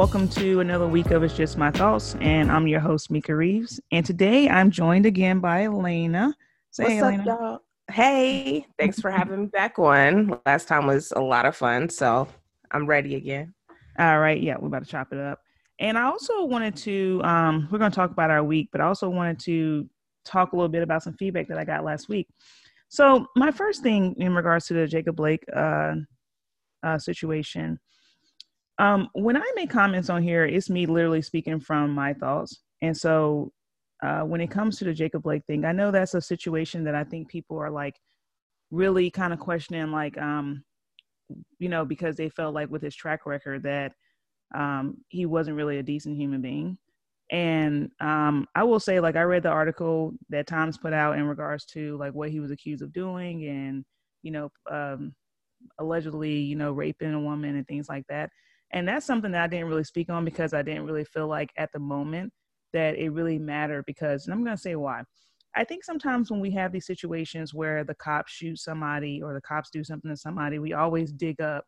Welcome to another week of It's Just My Thoughts, and I'm your host, Mika Reeves. And today I'm joined again by Elena. Say What's hey, Elena. up, y'all? Hey, thanks for having me back on. Last time was a lot of fun, so I'm ready again. All right, yeah, we're about to chop it up. And I also wanted to, um, we're going to talk about our week, but I also wanted to talk a little bit about some feedback that I got last week. So, my first thing in regards to the Jacob Blake uh, uh, situation, um, when I make comments on here, it's me literally speaking from my thoughts. And so, uh, when it comes to the Jacob Blake thing, I know that's a situation that I think people are like really kind of questioning, like, um, you know, because they felt like with his track record that um, he wasn't really a decent human being. And um, I will say, like, I read the article that Times put out in regards to like what he was accused of doing, and you know, um, allegedly, you know, raping a woman and things like that. And that's something that I didn't really speak on because I didn't really feel like at the moment that it really mattered. Because, and I'm going to say why. I think sometimes when we have these situations where the cops shoot somebody or the cops do something to somebody, we always dig up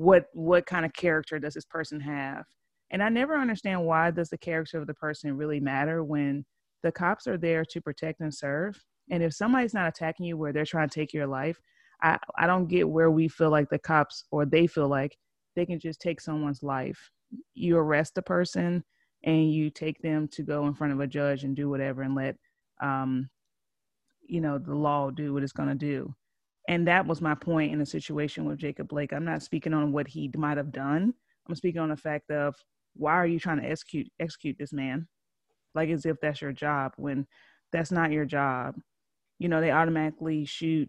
what what kind of character does this person have and i never understand why does the character of the person really matter when the cops are there to protect and serve and if somebody's not attacking you where they're trying to take your life i i don't get where we feel like the cops or they feel like they can just take someone's life you arrest the person and you take them to go in front of a judge and do whatever and let um you know the law do what it's going to do and that was my point in the situation with Jacob Blake. I'm not speaking on what he might have done. I'm speaking on the fact of why are you trying to execute execute this man? Like as if that's your job when that's not your job. You know, they automatically shoot,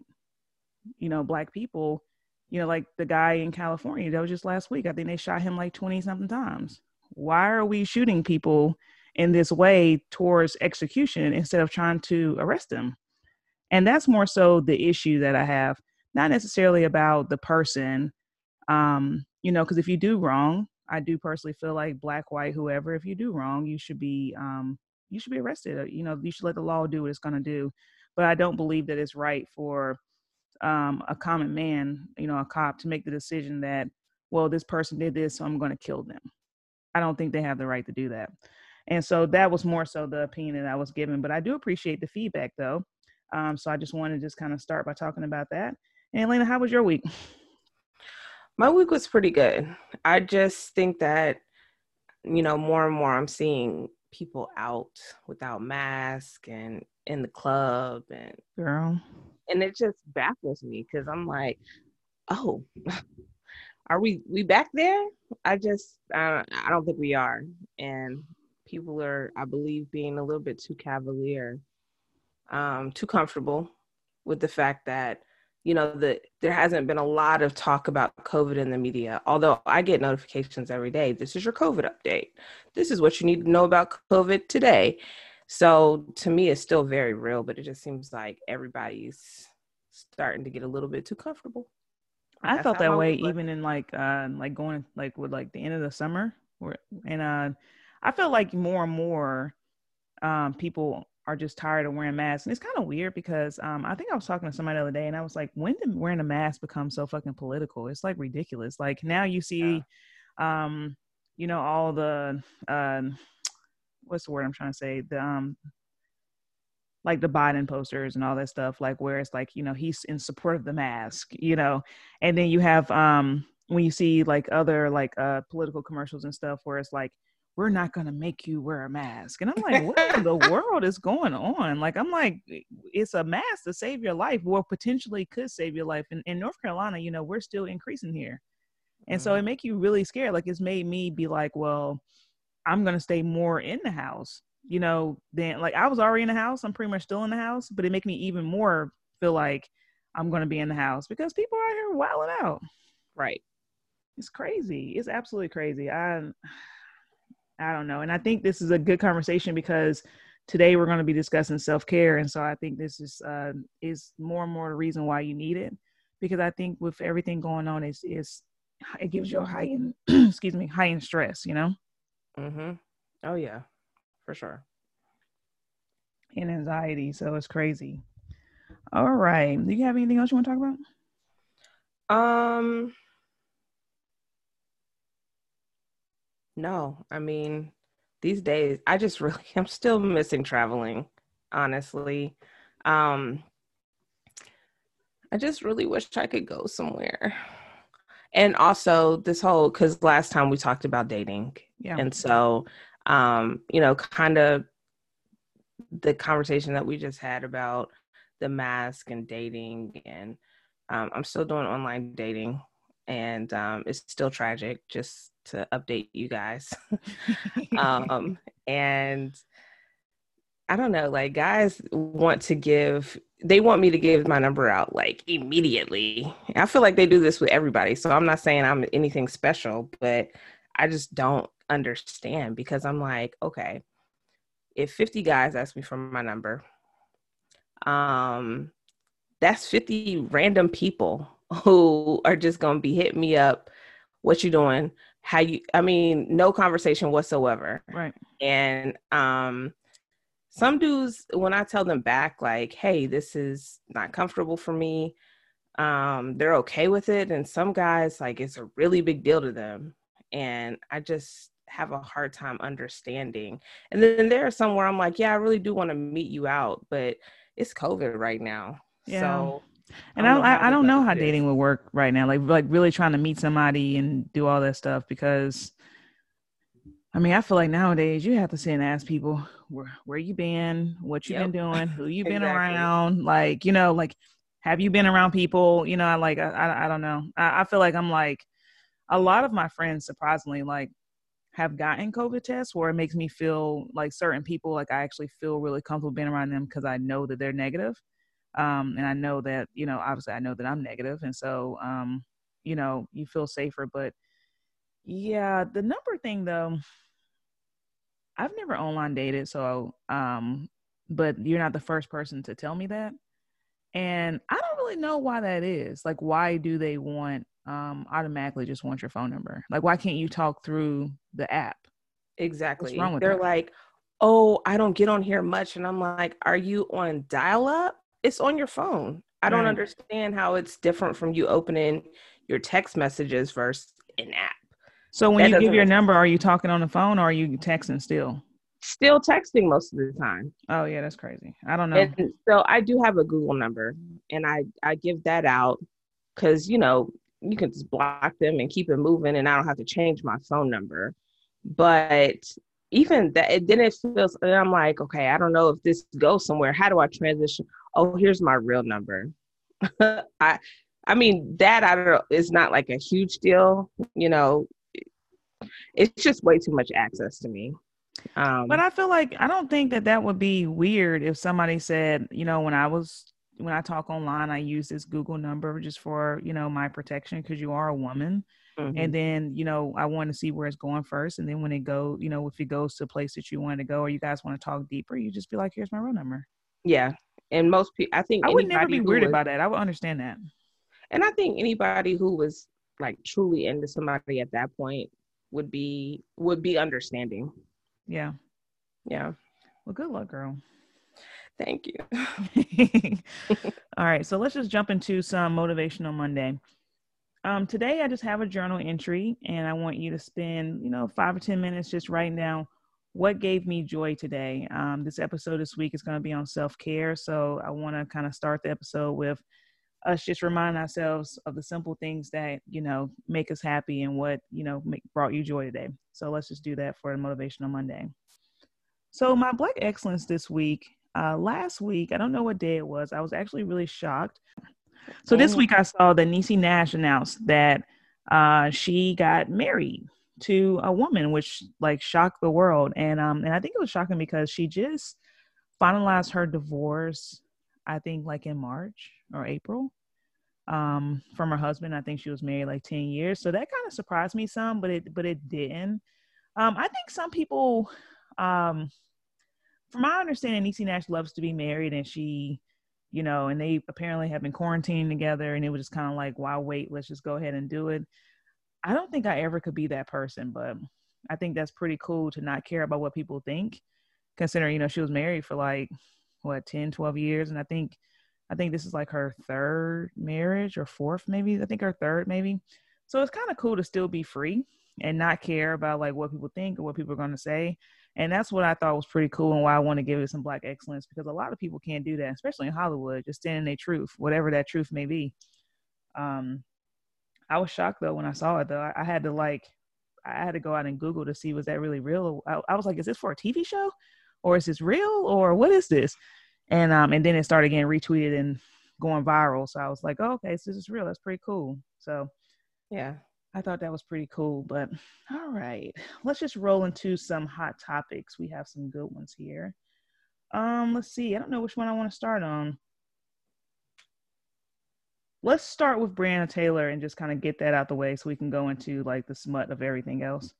you know, black people. You know, like the guy in California, that was just last week. I think they shot him like 20 something times. Why are we shooting people in this way towards execution instead of trying to arrest them? and that's more so the issue that i have not necessarily about the person um you know because if you do wrong i do personally feel like black white whoever if you do wrong you should be um you should be arrested you know you should let the law do what it's going to do but i don't believe that it's right for um a common man you know a cop to make the decision that well this person did this so i'm going to kill them i don't think they have the right to do that and so that was more so the opinion that i was given but i do appreciate the feedback though um, so I just want to just kind of start by talking about that. And Elena, how was your week? My week was pretty good. I just think that, you know, more and more I'm seeing people out without mask and in the club and girl. And it just baffles me because I'm like, oh, are we we back there? I just I don't think we are. And people are, I believe, being a little bit too cavalier um, too comfortable with the fact that you know that there hasn't been a lot of talk about covid in the media although i get notifications every day this is your covid update this is what you need to know about covid today so to me it's still very real but it just seems like everybody's starting to get a little bit too comfortable i felt that way even in like uh like going like with like the end of the summer where and uh i felt like more and more um people are just tired of wearing masks. And it's kind of weird because um, I think I was talking to somebody the other day and I was like, when did wearing a mask become so fucking political? It's like ridiculous. Like now you see, yeah. um, you know, all the, uh, what's the word I'm trying to say? The, um, like the Biden posters and all that stuff, like where it's like, you know, he's in support of the mask, you know, and then you have, um, when you see like other like uh political commercials and stuff where it's like, we're not going to make you wear a mask. And I'm like, what in the world is going on? Like, I'm like, it's a mask to save your life, or potentially could save your life. And in North Carolina, you know, we're still increasing here. And mm-hmm. so it make you really scared. Like it's made me be like, well, I'm going to stay more in the house, you know, than like I was already in the house. I'm pretty much still in the house, but it make me even more feel like I'm going to be in the house because people are out here wilding out. Right. It's crazy. It's absolutely crazy. I I don't know. And I think this is a good conversation because today we're going to be discussing self care, and so I think this is uh, is more and more the reason why you need it because I think with everything going on, it's, it's it gives you a heightened excuse me heightened stress, you know. Mhm. Oh yeah, for sure. And anxiety, so it's crazy. All right. Do you have anything else you want to talk about? Um No, I mean, these days, I just really, I'm still missing traveling, honestly. Um, I just really wish I could go somewhere. And also, this whole, because last time we talked about dating. Yeah. And so, um, you know, kind of the conversation that we just had about the mask and dating and um, i'm still doing online dating and um, it's still tragic just to update you guys um, and i don't know like guys want to give they want me to give my number out like immediately i feel like they do this with everybody so i'm not saying i'm anything special but i just don't understand because i'm like okay if 50 guys ask me for my number, um, that's 50 random people who are just gonna be hitting me up. What you doing? How you? I mean, no conversation whatsoever. Right. And um, some dudes, when I tell them back, like, "Hey, this is not comfortable for me," um, they're okay with it. And some guys, like, it's a really big deal to them. And I just have a hard time understanding. And then there are some where I'm like, yeah, I really do want to meet you out, but it's COVID right now. Yeah. So and I, I, I don't know how dating would work right now. Like like really trying to meet somebody and do all that stuff because I mean, I feel like nowadays you have to sit and ask people where where you been, what you yep. been doing, who you been exactly. around, like you know, like have you been around people? You know, I like I I, I don't know. I, I feel like I'm like a lot of my friends surprisingly like have gotten COVID tests where it makes me feel like certain people, like I actually feel really comfortable being around them because I know that they're negative. Um, and I know that, you know, obviously I know that I'm negative, And so, um, you know, you feel safer. But yeah, the number thing though, I've never online dated. So, um, but you're not the first person to tell me that. And I don't really know why that is. Like, why do they want um, automatically just want your phone number? Like, why can't you talk through the app? Exactly. They're that? like, oh, I don't get on here much. And I'm like, are you on dial up? It's on your phone. I don't right. understand how it's different from you opening your text messages versus an app. So when that you give your number, are you talking on the phone or are you texting still? Still texting most of the time. Oh yeah, that's crazy. I don't know. And so I do have a Google number and I I give that out because you know you can just block them and keep it moving and I don't have to change my phone number. But even that it, then it feels and I'm like, okay, I don't know if this goes somewhere. How do I transition? Oh, here's my real number. I I mean that I don't is not like a huge deal, you know. It's just way too much access to me. Um, but I feel like I don't think that that would be weird if somebody said, you know, when I was when I talk online, I use this Google number just for, you know, my protection because you are a woman. Mm-hmm. And then, you know, I want to see where it's going first. And then when it go, you know, if it goes to a place that you want to go or you guys want to talk deeper, you just be like, here's my real number. Yeah. And most people, I think I would never be weird was, about that. I would understand that. And I think anybody who was like truly into somebody at that point would be, would be understanding. Yeah. Yeah. Well, good luck, girl. Thank you. All right, so let's just jump into some motivational Monday. Um, today, I just have a journal entry, and I want you to spend, you know, five or ten minutes just writing down what gave me joy today. Um, this episode this week is going to be on self care, so I want to kind of start the episode with us just remind ourselves of the simple things that you know make us happy and what you know make, brought you joy today. So let's just do that for a motivational Monday. So my Black excellence this week uh, last week, I don't know what day it was, I was actually really shocked. So this oh. week I saw that Niecy Nash announced that uh, she got married to a woman, which like shocked the world. And um, and I think it was shocking because she just finalized her divorce, I think like in March or April, um, from her husband. I think she was married like 10 years. So that kind of surprised me some, but it but it didn't. Um, I think some people um from my understanding, Niecy Nash loves to be married, and she, you know, and they apparently have been quarantining together, and it was just kind of like, why wait? Let's just go ahead and do it. I don't think I ever could be that person, but I think that's pretty cool to not care about what people think, considering you know she was married for like what 10, 12 years, and I think I think this is like her third marriage or fourth, maybe. I think her third, maybe. So it's kind of cool to still be free. and not care about like what people think or what people are going to say. And that's what I thought was pretty cool and why I want to give it some black excellence because a lot of people can't do that, especially in Hollywood, just standing their truth, whatever that truth may be. Um, I was shocked though when I saw it though. I, I had to like, I had to go out and Google to see was that really real. I, I was like, is this for a TV show, or is this real, or what is this? And um, and then it started getting retweeted and going viral. So I was like, oh, okay, so this is real. That's pretty cool. So yeah, I thought that was pretty cool. But all right, let's just roll into some hot topics. We have some good ones here. Um, let's see. I don't know which one I want to start on. Let's start with Breonna Taylor and just kind of get that out the way so we can go into like the smut of everything else.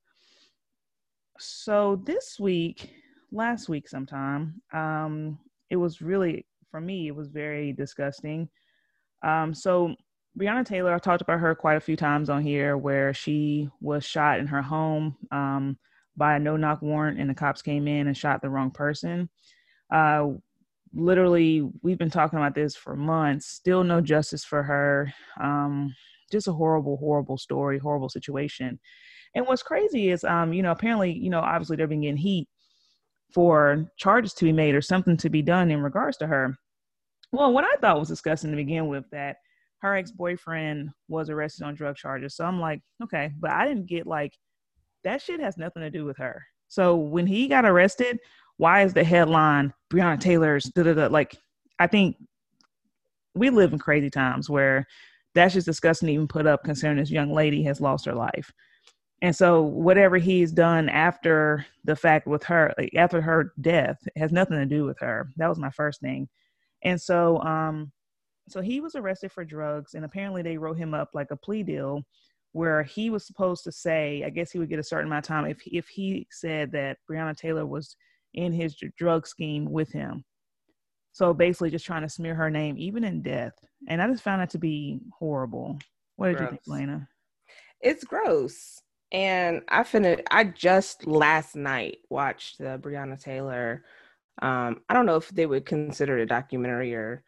So this week, last week sometime, um, it was really for me, it was very disgusting. Um, so Breonna Taylor, I talked about her quite a few times on here, where she was shot in her home um, by a no-knock warrant, and the cops came in and shot the wrong person. Uh, literally, we've been talking about this for months. Still, no justice for her. Um, just a horrible, horrible story, horrible situation. And what's crazy is, um, you know, apparently, you know, obviously they've been getting heat for charges to be made or something to be done in regards to her. Well, what I thought was disgusting to begin with that her ex boyfriend was arrested on drug charges. So I'm like, okay, but I didn't get like that shit has nothing to do with her. So when he got arrested, why is the headline Breonna Taylor's da, da, da, like I think we live in crazy times where that's just disgusting to even put up considering this young lady has lost her life. And so whatever he's done after the fact with her, like after her death, has nothing to do with her. That was my first thing. And so, um, so he was arrested for drugs, and apparently they wrote him up like a plea deal where he was supposed to say, I guess he would get a certain amount of time if if he said that Breonna Taylor was in his drug scheme with him. So basically, just trying to smear her name, even in death. And I just found that to be horrible. What did gross. you think, Lena? It's gross. And I finished. I just last night watched the Breonna Taylor um, I don't know if they would consider it a documentary or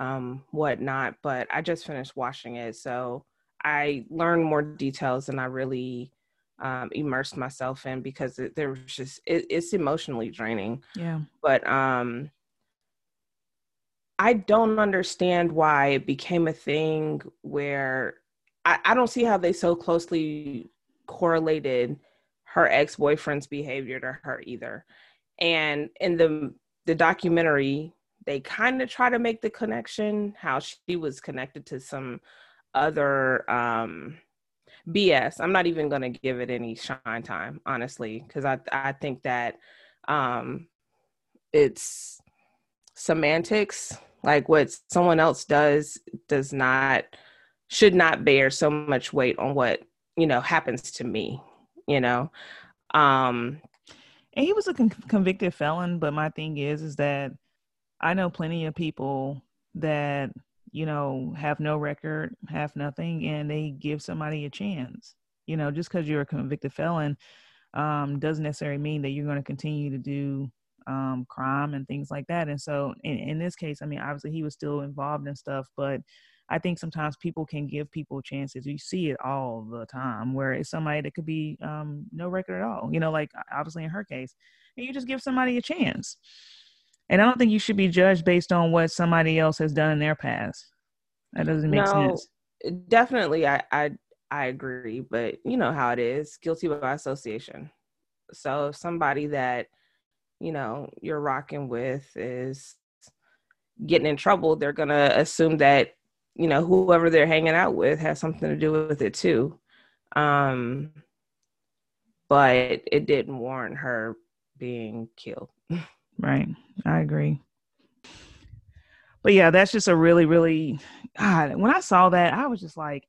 um, whatnot, but I just finished watching it. So I learned more details than I really um, immersed myself in because it, there was just, it, it's emotionally draining. Yeah. But um, I don't understand why it became a thing where I, I don't see how they so closely correlated her ex boyfriend's behavior to her either. And in the the documentary, they kind of try to make the connection how she was connected to some other um BS. I'm not even going to give it any shine time, honestly, because I I think that um it's semantics. Like what someone else does does not should not bear so much weight on what you know happens to me. You know, um, and he was a con- convicted felon but my thing is is that i know plenty of people that you know have no record have nothing and they give somebody a chance you know just because you're a convicted felon um, doesn't necessarily mean that you're going to continue to do um, crime and things like that and so in, in this case i mean obviously he was still involved in stuff but I think sometimes people can give people chances. You see it all the time where it's somebody that could be um, no record at all, you know, like obviously in her case, and you just give somebody a chance. And I don't think you should be judged based on what somebody else has done in their past. That doesn't make no, sense. Definitely, I, I I agree, but you know how it is, guilty by association. So if somebody that you know you're rocking with is getting in trouble, they're gonna assume that you know whoever they're hanging out with has something to do with it too um but it didn't warrant her being killed right i agree but yeah that's just a really really god when i saw that i was just like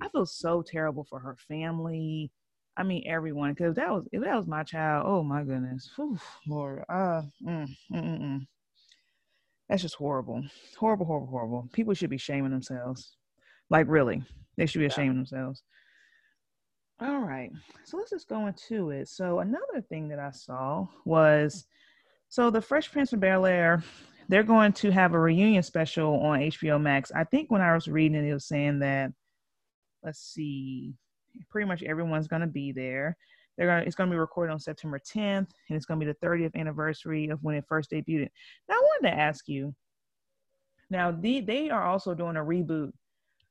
i feel so terrible for her family i mean everyone because that was if that was my child oh my goodness Whew, lord uh mm, mm, mm. mm. That's just horrible. Horrible, horrible, horrible. People should be shaming themselves. Like, really, they should be ashamed yeah. themselves. All right. So let's just go into it. So, another thing that I saw was so the Fresh Prince of Bel Air, they're going to have a reunion special on HBO Max. I think when I was reading it, it was saying that, let's see, pretty much everyone's going to be there. They're gonna it's gonna be recorded on September 10th, and it's gonna be the 30th anniversary of when it first debuted. Now I wanted to ask you. Now the, they are also doing a reboot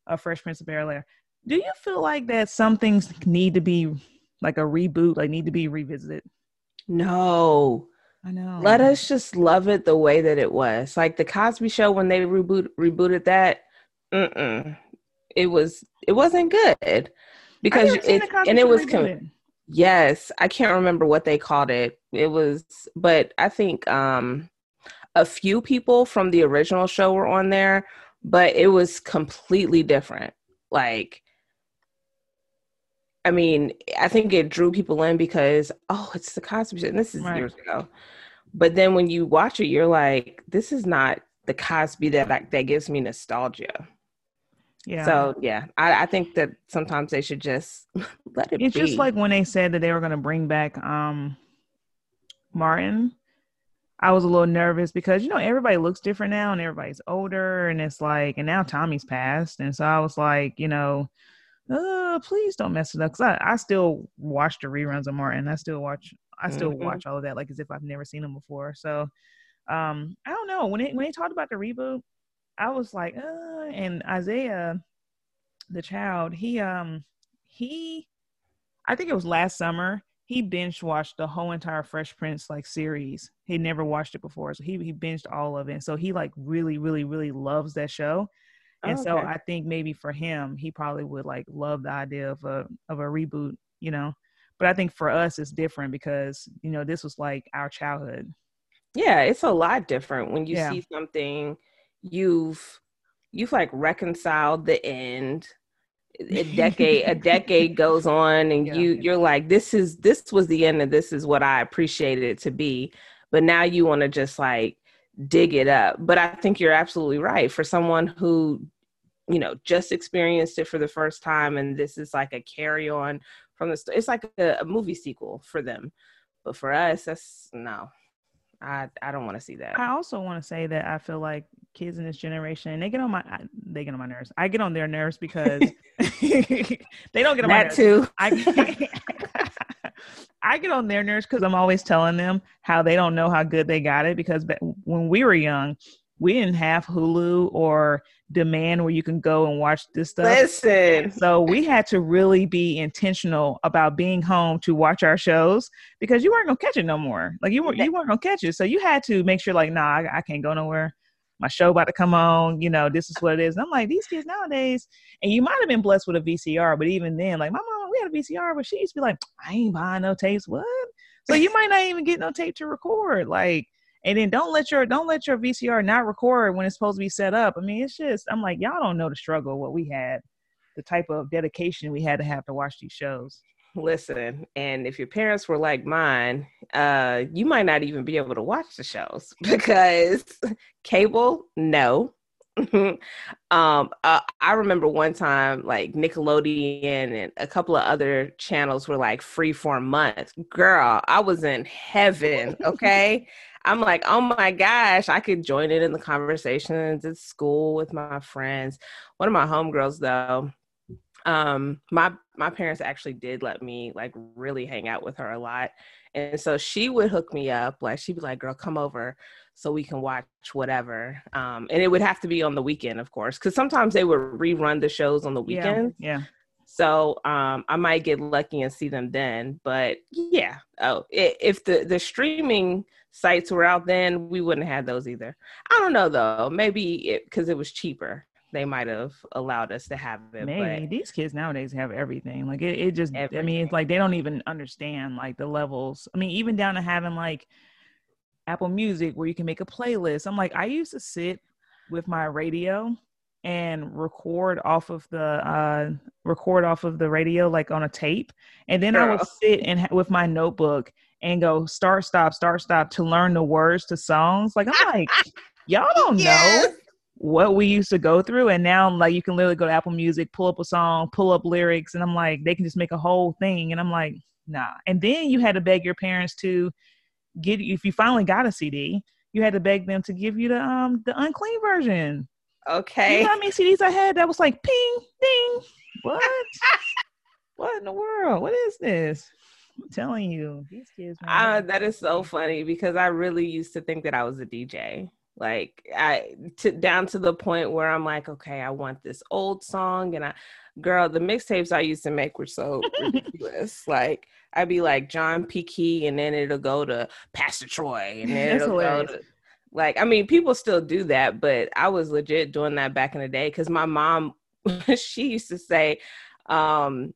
of Fresh Prince of Bel Air. Do you feel like that some things need to be like a reboot, like need to be revisited? No. I know. Let us just love it the way that it was. Like the Cosby Show when they reboot rebooted that, mm-mm. it was it wasn't good because it and it was com- yes, I can't remember what they called it. It was, but I think um a few people from the original show were on there, but it was completely different. Like I mean, I think it drew people in because oh, it's the Cosby Show, and this is right. years ago. But then when you watch it, you're like, this is not the Cosby that I, that gives me nostalgia. Yeah. So yeah, I, I think that sometimes they should just let it. Be. It's be. just like when they said that they were going to bring back um Martin. I was a little nervous because you know everybody looks different now and everybody's older and it's like and now Tommy's passed and so I was like you know uh, please don't mess it up. Cause I, I still watch the reruns of Martin. I still watch, I still mm-hmm. watch all of that like as if I've never seen them before. So, um, I don't know when it, when they talked about the reboot, I was like, uh, and Isaiah, the child, he, um, he, I think it was last summer. He binge watched the whole entire Fresh Prince like series. He never watched it before, so he he binged all of it. So he like really, really, really loves that show and oh, okay. so I think maybe for him, he probably would like love the idea of a of a reboot, you know. But I think for us, it's different because you know this was like our childhood. Yeah, it's a lot different when you yeah. see something you've you've like reconciled the end. A decade a decade goes on, and yeah. you you're like, this is this was the end, and this is what I appreciated it to be. But now you want to just like dig it up. But I think you're absolutely right. For someone who, you know, just experienced it for the first time and this is like a carry on from the it's like a, a movie sequel for them. But for us, that's no. I I don't want to see that. I also want to say that I feel like kids in this generation they get on my they get on my nerves. I get on their nerves because they don't get on that my nerves. too. I I get on their nerves because I'm always telling them how they don't know how good they got it because when we were young, we didn't have Hulu or demand where you can go and watch this stuff. Listen. So we had to really be intentional about being home to watch our shows because you weren't gonna catch it no more. Like you weren't you weren't gonna catch it. So you had to make sure like, nah, I, I can't go nowhere. My show about to come on, you know, this is what it is. And I'm like, these kids nowadays, and you might have been blessed with a VCR, but even then, like my mom we had a VCR, but she used to be like, I ain't buying no tapes. What? So you might not even get no tape to record. Like, and then don't let your don't let your VCR not record when it's supposed to be set up. I mean, it's just I'm like, y'all don't know the struggle what we had, the type of dedication we had to have to watch these shows. Listen, and if your parents were like mine, uh, you might not even be able to watch the shows because cable, no. um, uh, I remember one time like Nickelodeon and a couple of other channels were like free for a month. Girl, I was in heaven. Okay. I'm like, oh my gosh, I could join it in the conversations at school with my friends. One of my homegirls though, um, my my parents actually did let me like really hang out with her a lot. And so she would hook me up, like she'd be like, girl, come over so we can watch whatever. Um, and it would have to be on the weekend, of course, because sometimes they would rerun the shows on the weekend. Yeah. yeah. So um, I might get lucky and see them then. But yeah, oh, if the the streaming sites were out then, we wouldn't have those either. I don't know though. Maybe because it, it, was cheaper, they might have allowed us to have it. Maybe but these kids nowadays have everything. Like it, it just. Everything. I mean, it's like they don't even understand like the levels. I mean, even down to having like Apple Music where you can make a playlist. I'm like, I used to sit with my radio and record off of the uh record off of the radio like on a tape and then Girl. i would sit and ha- with my notebook and go start stop start stop to learn the words to songs like i'm like y'all don't yes. know what we used to go through and now like you can literally go to apple music pull up a song pull up lyrics and i'm like they can just make a whole thing and i'm like nah and then you had to beg your parents to get if you finally got a CD, you had to beg them to give you the um the unclean version. Okay. You know how many CDs I had that was like ping ding. What? what in the world? What is this? I'm telling you, these kids. Uh, that is so funny because I really used to think that I was a DJ. Like I to down to the point where I'm like, okay, I want this old song, and I, girl, the mixtapes I used to make were so ridiculous. Like I'd be like John P. Key, and then it'll go to Pastor Troy, and then it'll go to like I mean, people still do that, but I was legit doing that back in the day because my mom, she used to say, um,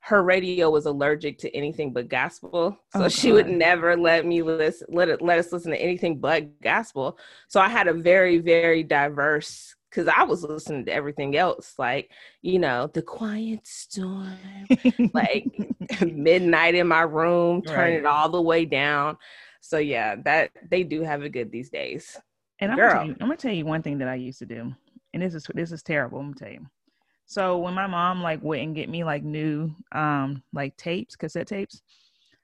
her radio was allergic to anything but gospel. So oh, she would never let me listen, let it, let us listen to anything but gospel. So I had a very, very diverse because I was listening to everything else, like, you know, the quiet storm, like midnight in my room, turn right. it all the way down. So yeah, that they do have it good these days. And I'm gonna, you, I'm gonna tell you one thing that I used to do, and this is this is terrible. I'm gonna tell you. So when my mom like went and get me like new um like tapes, cassette tapes,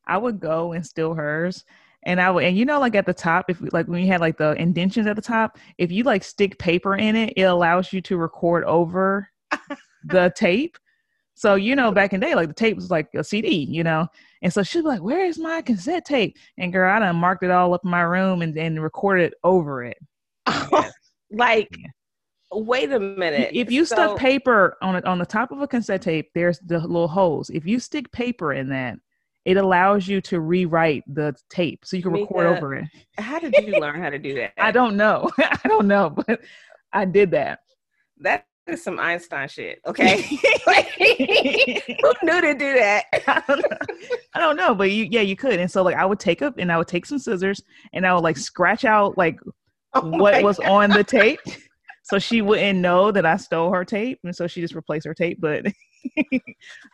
I would go and steal hers. And I would, and you know, like at the top, if like when you had like the indentions at the top, if you like stick paper in it, it allows you to record over the tape. So you know, back in the day, like the tape was like a CD, you know. And so she'd be like, "Where is my cassette tape?" And girl, I done marked it all up in my room and then recorded over it. like yeah wait a minute. If you so, stuck paper on it on the top of a cassette tape, there's the little holes. If you stick paper in that, it allows you to rewrite the tape so you can Mika, record over it. How did you learn how to do that? I don't know. I don't know, but I did that. That some Einstein shit. Okay. who knew to do that? I don't, I don't know, but you yeah, you could. And so like I would take up and I would take some scissors and I would like scratch out like oh what was God. on the tape so she wouldn't know that I stole her tape, and so she just replaced her tape. But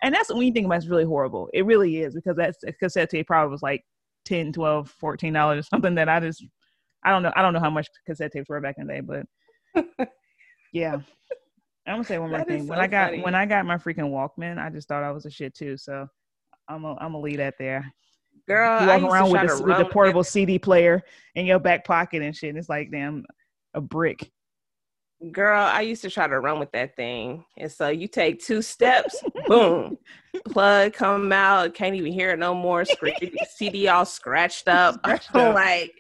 and that's when you think about it's really horrible. It really is because that cassette tape probably was like 10 12 14 dollars something that i just i don't know i don't know how much cassette tapes were back in the day but yeah i'm gonna say one more that thing so when i got funny. when i got my freaking walkman i just thought i was a shit too so i'm gonna I'm leave that there girl you walk around with, a, with the portable cd player in your back pocket and shit and it's like damn a brick Girl, I used to try to run with that thing. And so you take two steps, boom, plug come out, can't even hear it no more. CD all scratched up. Scratched up. like,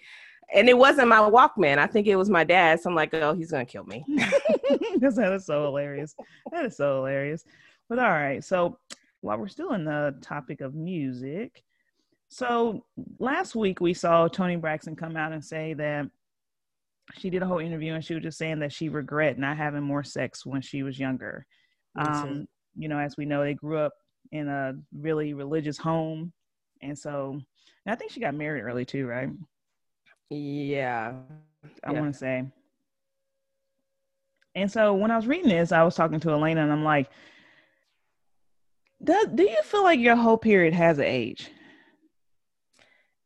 and it wasn't my Walkman. I think it was my dad's. So I'm like, oh, he's gonna kill me. that is so hilarious. That is so hilarious. But all right, so while we're still in the topic of music, so last week we saw Toni Braxton come out and say that she did a whole interview and she was just saying that she regret not having more sex when she was younger. Um, you know, as we know, they grew up in a really religious home, and so and I think she got married early too, right? Yeah, I yeah. want to say. And so when I was reading this, I was talking to Elena, and I'm like, "Do do you feel like your whole period has an age?"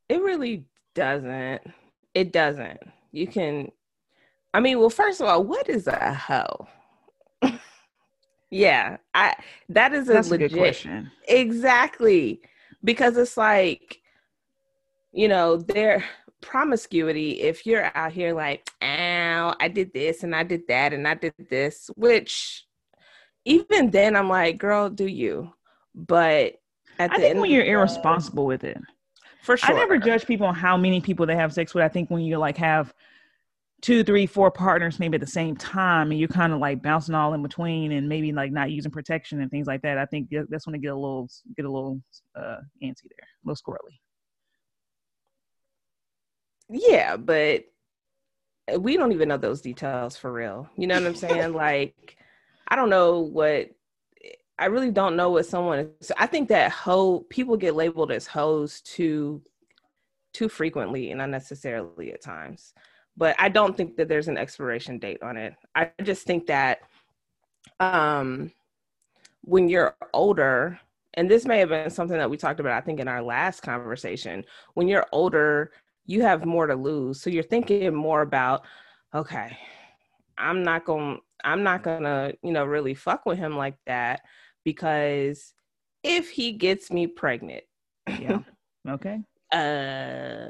It really doesn't. It doesn't you can I mean, well, first of all, what is a hoe? yeah, I that is a That's legit a question. Exactly. Because it's like, you know, their promiscuity, if you're out here like, ow, I did this and I did that and I did this, which even then I'm like, girl, do you? But at I think when you're irresponsible with it. For sure. I never judge people on how many people they have sex with. I think when you like have two, three, four partners maybe at the same time, and you're kind of like bouncing all in between, and maybe like not using protection and things like that. I think that's when they get a little get a little uh, antsy there, a little squirrely. Yeah, but we don't even know those details for real. You know what I'm saying? like, I don't know what. I really don't know what someone is. I think that hoe people get labeled as hoes too, too frequently and unnecessarily at times but I don't think that there's an expiration date on it. I just think that um, when you're older, and this may have been something that we talked about, I think, in our last conversation, when you're older, you have more to lose. So you're thinking more about, okay, I'm not gonna, I'm not gonna, you know, really fuck with him like that because if he gets me pregnant, yeah, okay, uh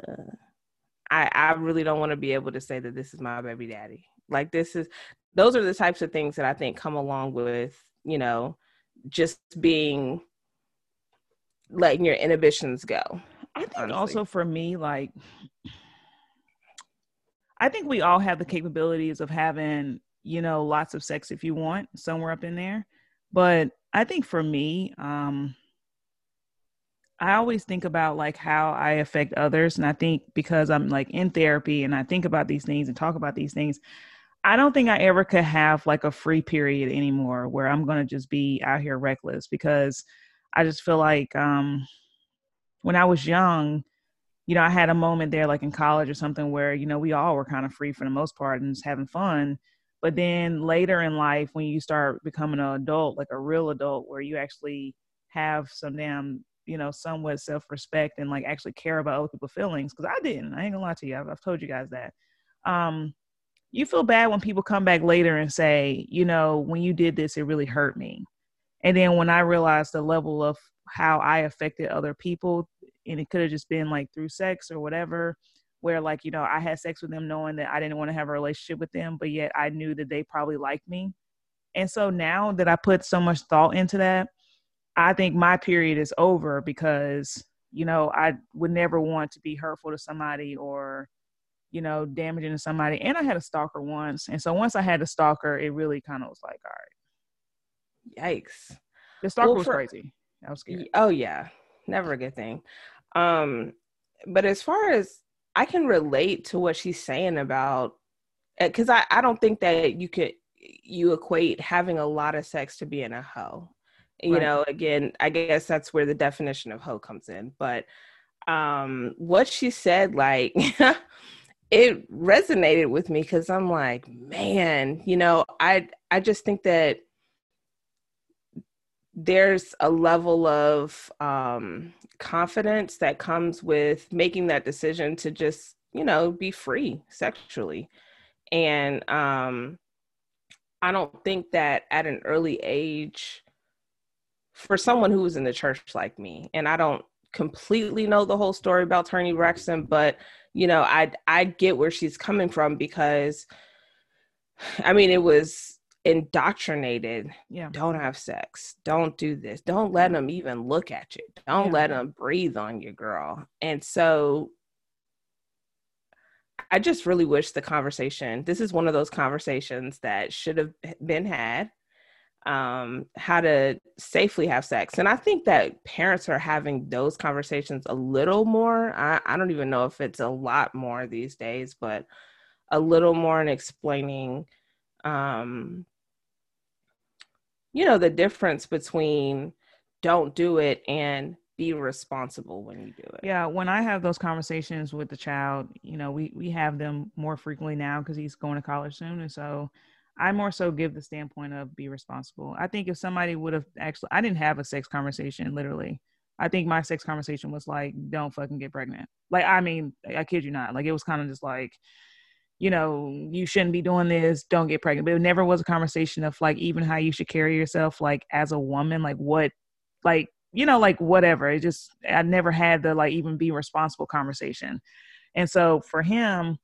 I, I really don't want to be able to say that this is my baby daddy. Like this is those are the types of things that I think come along with, you know, just being letting your inhibitions go. I think honestly. also for me, like I think we all have the capabilities of having, you know, lots of sex if you want, somewhere up in there. But I think for me, um, I always think about like how I affect others. And I think because I'm like in therapy and I think about these things and talk about these things, I don't think I ever could have like a free period anymore where I'm going to just be out here reckless because I just feel like um, when I was young, you know, I had a moment there like in college or something where, you know, we all were kind of free for the most part and just having fun. But then later in life, when you start becoming an adult, like a real adult, where you actually have some damn, you know, somewhat self respect and like actually care about other people's feelings, because I didn't. I ain't gonna lie to you. I've, I've told you guys that. Um, you feel bad when people come back later and say, you know, when you did this, it really hurt me. And then when I realized the level of how I affected other people, and it could have just been like through sex or whatever, where like, you know, I had sex with them knowing that I didn't want to have a relationship with them, but yet I knew that they probably liked me. And so now that I put so much thought into that, I think my period is over because, you know, I would never want to be hurtful to somebody or you know, damaging to somebody. And I had a stalker once. And so once I had a stalker, it really kind of was like, all right. Yikes. The stalker well, was crazy. I was scared. Oh yeah. Never a good thing. Um, but as far as I can relate to what she's saying about because eh, I, I don't think that you could you equate having a lot of sex to being a hoe. You right. know, again, I guess that's where the definition of hoe comes in. But um what she said, like it resonated with me because I'm like, man, you know, I I just think that there's a level of um, confidence that comes with making that decision to just, you know, be free sexually. And um, I don't think that at an early age, for someone who was in the church like me, and I don't completely know the whole story about Toni Braxton, but you know, I I get where she's coming from because I mean it was indoctrinated. Yeah. Don't have sex. Don't do this. Don't let them even look at you. Don't yeah. let them breathe on you, girl. And so I just really wish the conversation, this is one of those conversations that should have been had um, how to safely have sex. And I think that parents are having those conversations a little more. I, I don't even know if it's a lot more these days, but a little more in explaining, um, you know, the difference between don't do it and be responsible when you do it. Yeah, when I have those conversations with the child, you know, we we have them more frequently now because he's going to college soon, and so I more so give the standpoint of be responsible. I think if somebody would have actually, I didn't have a sex conversation literally. I think my sex conversation was like, don't fucking get pregnant. Like, I mean, I kid you not. Like, it was kind of just like, you know, you shouldn't be doing this. Don't get pregnant. But it never was a conversation of like even how you should carry yourself, like as a woman, like what, like, you know, like whatever. It just, I never had the like even be responsible conversation. And so for him,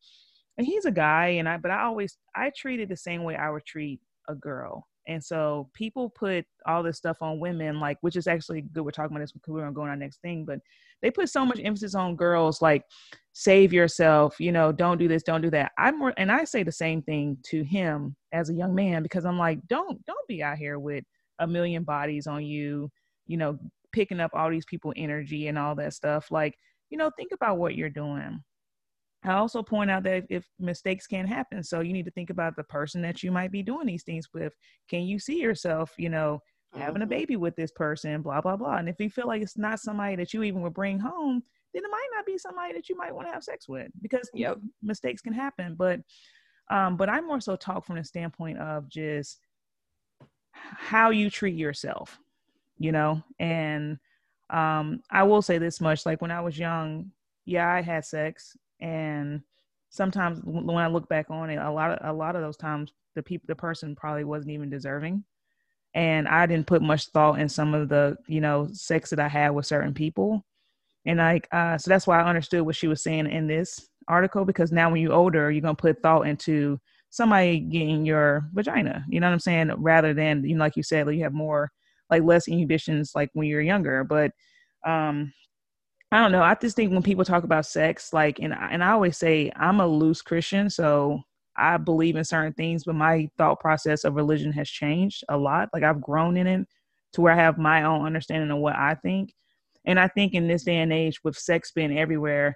and he's a guy and i but i always i treat it the same way i would treat a girl and so people put all this stuff on women like which is actually good we're talking about this because we're going on our next thing but they put so much emphasis on girls like save yourself you know don't do this don't do that. I'm more and i say the same thing to him as a young man because i'm like don't don't be out here with a million bodies on you you know picking up all these people energy and all that stuff. Like you know think about what you're doing I also point out that if mistakes can happen, so you need to think about the person that you might be doing these things with. Can you see yourself, you know, having a mm-hmm. baby with this person, blah, blah, blah. And if you feel like it's not somebody that you even would bring home, then it might not be somebody that you might want to have sex with because yep. mistakes can happen. But um, but I more so talk from the standpoint of just how you treat yourself, you know, and um, I will say this much, like when I was young, yeah, I had sex and sometimes when I look back on it, a lot of a lot of those times the people the person probably wasn't even deserving, and I didn't put much thought in some of the you know sex that I had with certain people, and like uh, so that's why I understood what she was saying in this article because now when you're older, you're gonna put thought into somebody getting your vagina. You know what I'm saying? Rather than you know like you said, you have more like less inhibitions like when you're younger. But um, I don't know. I just think when people talk about sex, like, and and I always say I'm a loose Christian, so I believe in certain things, but my thought process of religion has changed a lot. Like I've grown in it to where I have my own understanding of what I think. And I think in this day and age, with sex being everywhere,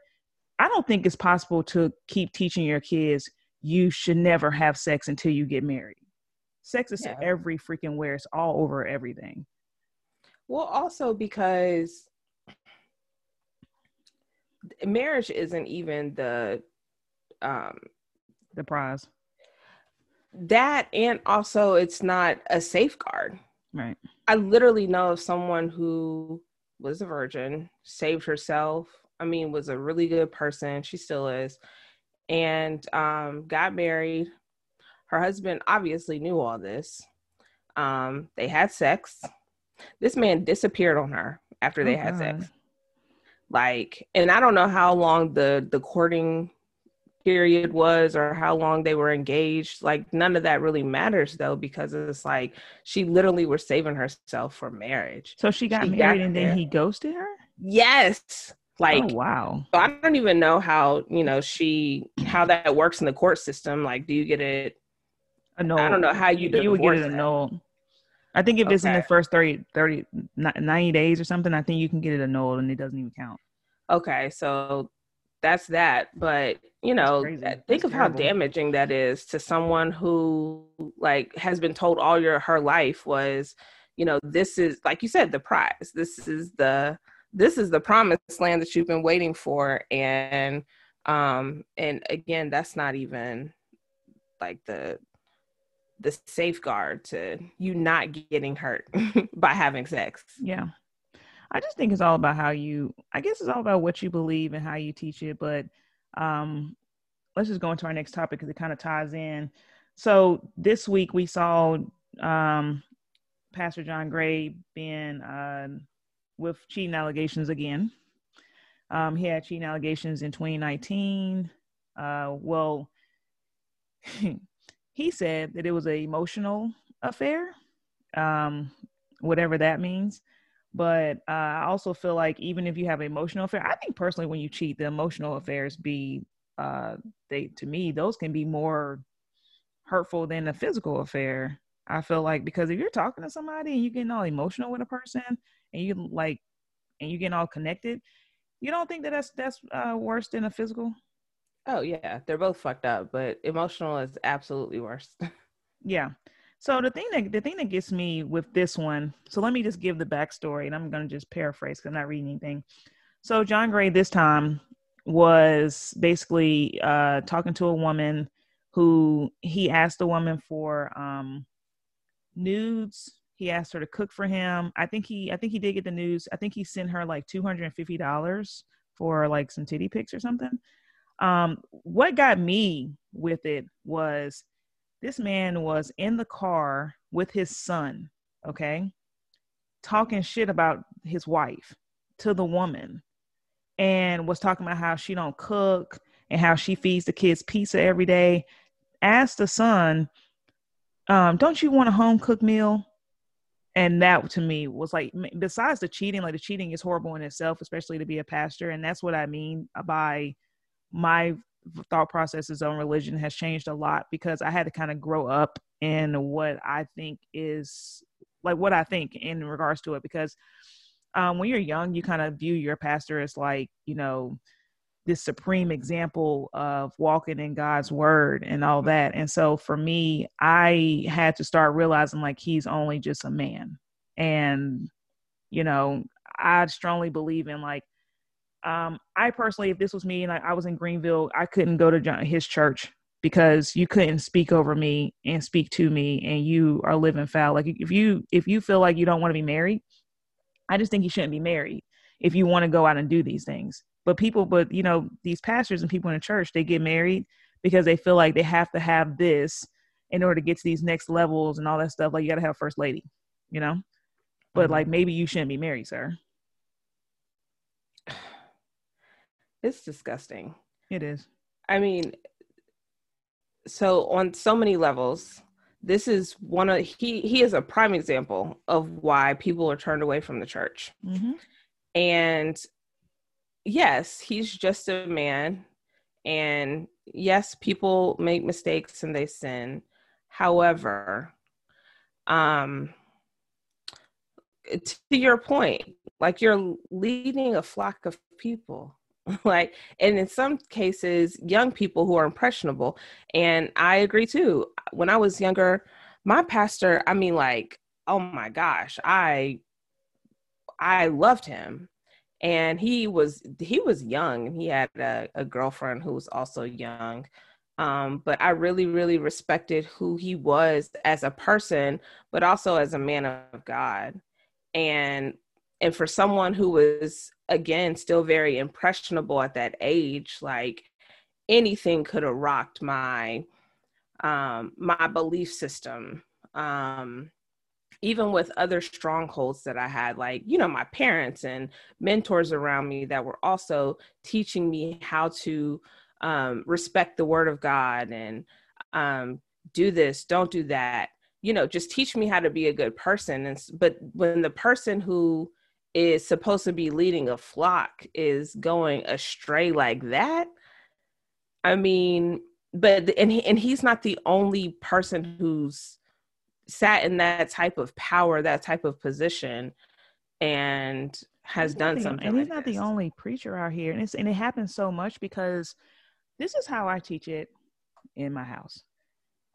I don't think it's possible to keep teaching your kids you should never have sex until you get married. Sex is yeah. every freaking where. It's all over everything. Well, also because marriage isn't even the um the prize. That and also it's not a safeguard. Right. I literally know of someone who was a virgin, saved herself. I mean, was a really good person. She still is. And um, got married. Her husband obviously knew all this. Um, they had sex. This man disappeared on her after they oh, had God. sex. Like, and I don't know how long the the courting period was or how long they were engaged. Like none of that really matters though, because it's like she literally was saving herself for marriage. So she got she married got and then he ghosted her? Yes. Like oh, wow. So I don't even know how, you know, she how that works in the court system. Like do you get it annulled? I don't know how you do you would get it annulled. I think if okay. it's in the first 30, 30, 90 days or something, I think you can get it annulled and it doesn't even count. Okay, so that's that. But you know, think that's of terrible. how damaging that is to someone who like has been told all your her life was, you know, this is like you said, the prize. This is the this is the promised land that you've been waiting for. And um and again, that's not even like the the safeguard to you not getting hurt by having sex. Yeah. I just think it's all about how you I guess it's all about what you believe and how you teach it, but um let's just go into our next topic because it kind of ties in. So this week we saw um Pastor John Gray being uh, with cheating allegations again. Um, he had cheating allegations in 2019. Uh, well, he said that it was an emotional affair, um, whatever that means. But uh, I also feel like even if you have an emotional affair, I think personally, when you cheat, the emotional affairs be uh, they to me those can be more hurtful than a physical affair. I feel like because if you're talking to somebody and you're getting all emotional with a person and you like and you getting all connected, you don't think that that's that's uh, worse than a physical. Oh yeah, they're both fucked up, but emotional is absolutely worse. yeah. So the thing that the thing that gets me with this one, so let me just give the backstory, and I'm gonna just paraphrase because I'm not reading anything. So John Gray this time was basically uh, talking to a woman who he asked the woman for um, nudes. He asked her to cook for him. I think he I think he did get the news. I think he sent her like two hundred and fifty dollars for like some titty pics or something. Um, what got me with it was this man was in the car with his son, okay, talking shit about his wife to the woman and was talking about how she don't cook and how she feeds the kids pizza every day. Asked the son, um, don't you want a home cooked meal? And that to me was like, besides the cheating, like the cheating is horrible in itself, especially to be a pastor. And that's what I mean by my thought processes on religion has changed a lot because I had to kind of grow up in what I think is like what I think in regards to it because um, when you're young, you kind of view your pastor as like, you know, this supreme example of walking in God's word and all that. And so for me, I had to start realizing like he's only just a man. And, you know, I strongly believe in like um, I personally, if this was me and I, I was in Greenville, I couldn't go to John, his church because you couldn't speak over me and speak to me, and you are living foul. Like if you if you feel like you don't want to be married, I just think you shouldn't be married if you want to go out and do these things. But people, but you know, these pastors and people in the church, they get married because they feel like they have to have this in order to get to these next levels and all that stuff. Like you got to have first lady, you know. But mm-hmm. like maybe you shouldn't be married, sir. It's disgusting. It is. I mean, so on so many levels, this is one of he he is a prime example of why people are turned away from the church. Mm-hmm. And yes, he's just a man. And yes, people make mistakes and they sin. However, um, to your point, like you're leading a flock of people like and in some cases young people who are impressionable and i agree too. When i was younger my pastor i mean like oh my gosh i i loved him. And he was he was young and he had a, a girlfriend who was also young. Um, but i really really respected who he was as a person but also as a man of god. And and for someone who was again still very impressionable at that age like anything could have rocked my um my belief system um even with other strongholds that I had, like, you know, my parents and mentors around me that were also teaching me how to um, respect the word of God and um, do this, don't do that, you know, just teach me how to be a good person. And, but when the person who is supposed to be leading a flock is going astray like that, I mean, but, and, he, and he's not the only person who's, sat in that type of power, that type of position, and has done the, something. And he's like not this. the only preacher out here, and it's and it happens so much because this is how I teach it in my house.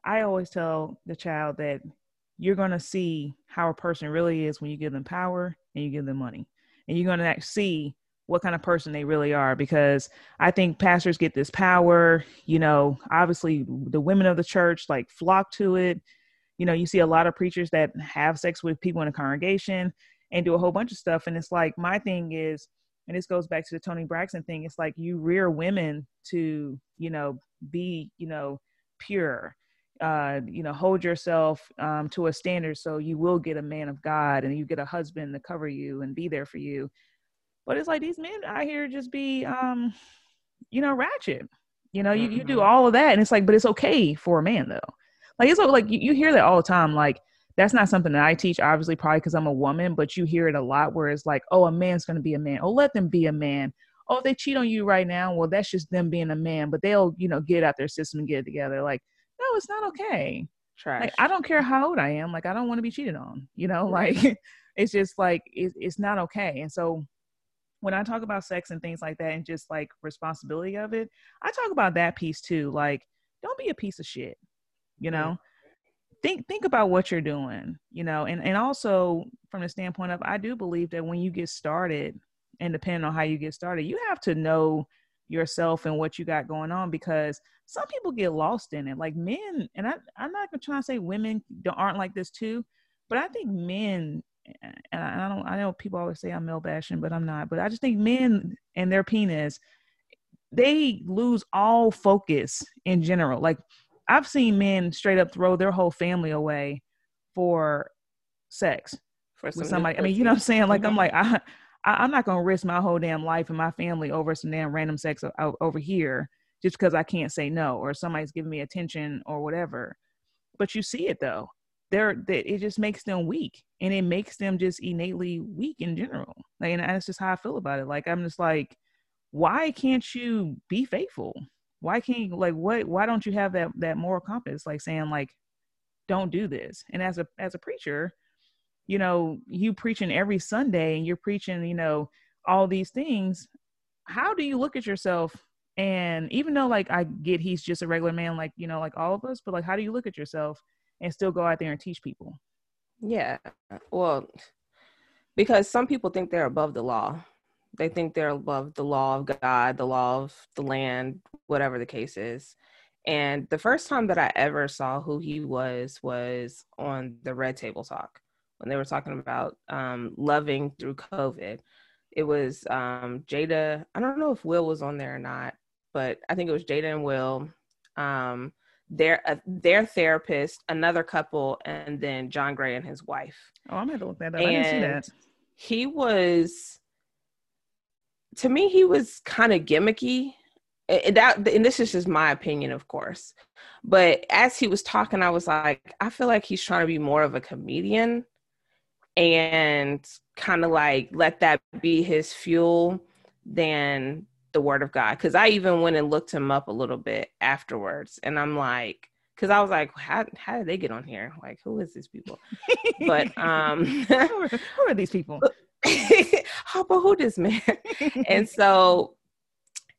I always tell the child that you're going to see how a person really is when you give them power and you give them money, and you're going to see what kind of person they really are because I think pastors get this power, you know, obviously the women of the church like flock to it you know, you see a lot of preachers that have sex with people in a congregation and do a whole bunch of stuff. And it's like, my thing is, and this goes back to the Toni Braxton thing, it's like you rear women to, you know, be, you know, pure. Uh, you know, hold yourself um, to a standard so you will get a man of God and you get a husband to cover you and be there for you. But it's like these men out here just be, um, you know, ratchet. You know, you, you do mm-hmm. all of that and it's like, but it's okay for a man though. Like it's like you, you hear that all the time. Like that's not something that I teach, obviously, probably because I'm a woman, but you hear it a lot where it's like, oh, a man's going to be a man. Oh, let them be a man. Oh, they cheat on you right now. Well, that's just them being a man, but they'll, you know, get out their system and get it together. Like, it's not okay. Trash. Like, I don't care how old I am. Like, I don't want to be cheated on, you know, like it's just like, it, it's not okay. And so when I talk about sex and things like that and just like responsibility of it, I talk about that piece too. Like, don't be a piece of shit you know think think about what you're doing you know and and also from the standpoint of i do believe that when you get started and depending on how you get started you have to know yourself and what you got going on because some people get lost in it like men and I, i'm not trying to try to say women aren't like this too but i think men and I don't I know people always say I'm male bashing, but I'm not. But I just think men and their penis, they lose all focus in general. Like I've seen men straight up throw their whole family away for sex for with somebody. I mean, you know what I'm saying? Like, mm-hmm. I'm like, I, I, am not gonna risk my whole damn life and my family over some damn random sex over here just because I can't say no or somebody's giving me attention or whatever. But you see it though. They're, they, it just makes them weak and it makes them just innately weak in general. Like, and that's just how I feel about it. Like, I'm just like, why can't you be faithful? why can't you like what why don't you have that that moral compass like saying like don't do this and as a as a preacher you know you preaching every sunday and you're preaching you know all these things how do you look at yourself? And even though like i get he's just a regular man like you know like all of us but like how do you look at yourself and still go out there and teach people? Yeah well because some people think they're above the law. They think they're above the law of God, the law of the land, whatever the case is. And the first time that I ever saw who he was was on the Red Table Talk when they were talking about um, loving through COVID. It was um, Jada. I don't know if Will was on there or not, but I think it was Jada and Will, um, their uh, their therapist, another couple, and then John Gray and his wife. Oh, I'm gonna look that up. And I didn't see that. He was to me, he was kind of gimmicky and that and this is just my opinion of course but as he was talking i was like i feel like he's trying to be more of a comedian and kind of like let that be his fuel than the word of god because i even went and looked him up a little bit afterwards and i'm like because i was like how, how did they get on here like who is these people but um who, are, who are these people how about who this man and so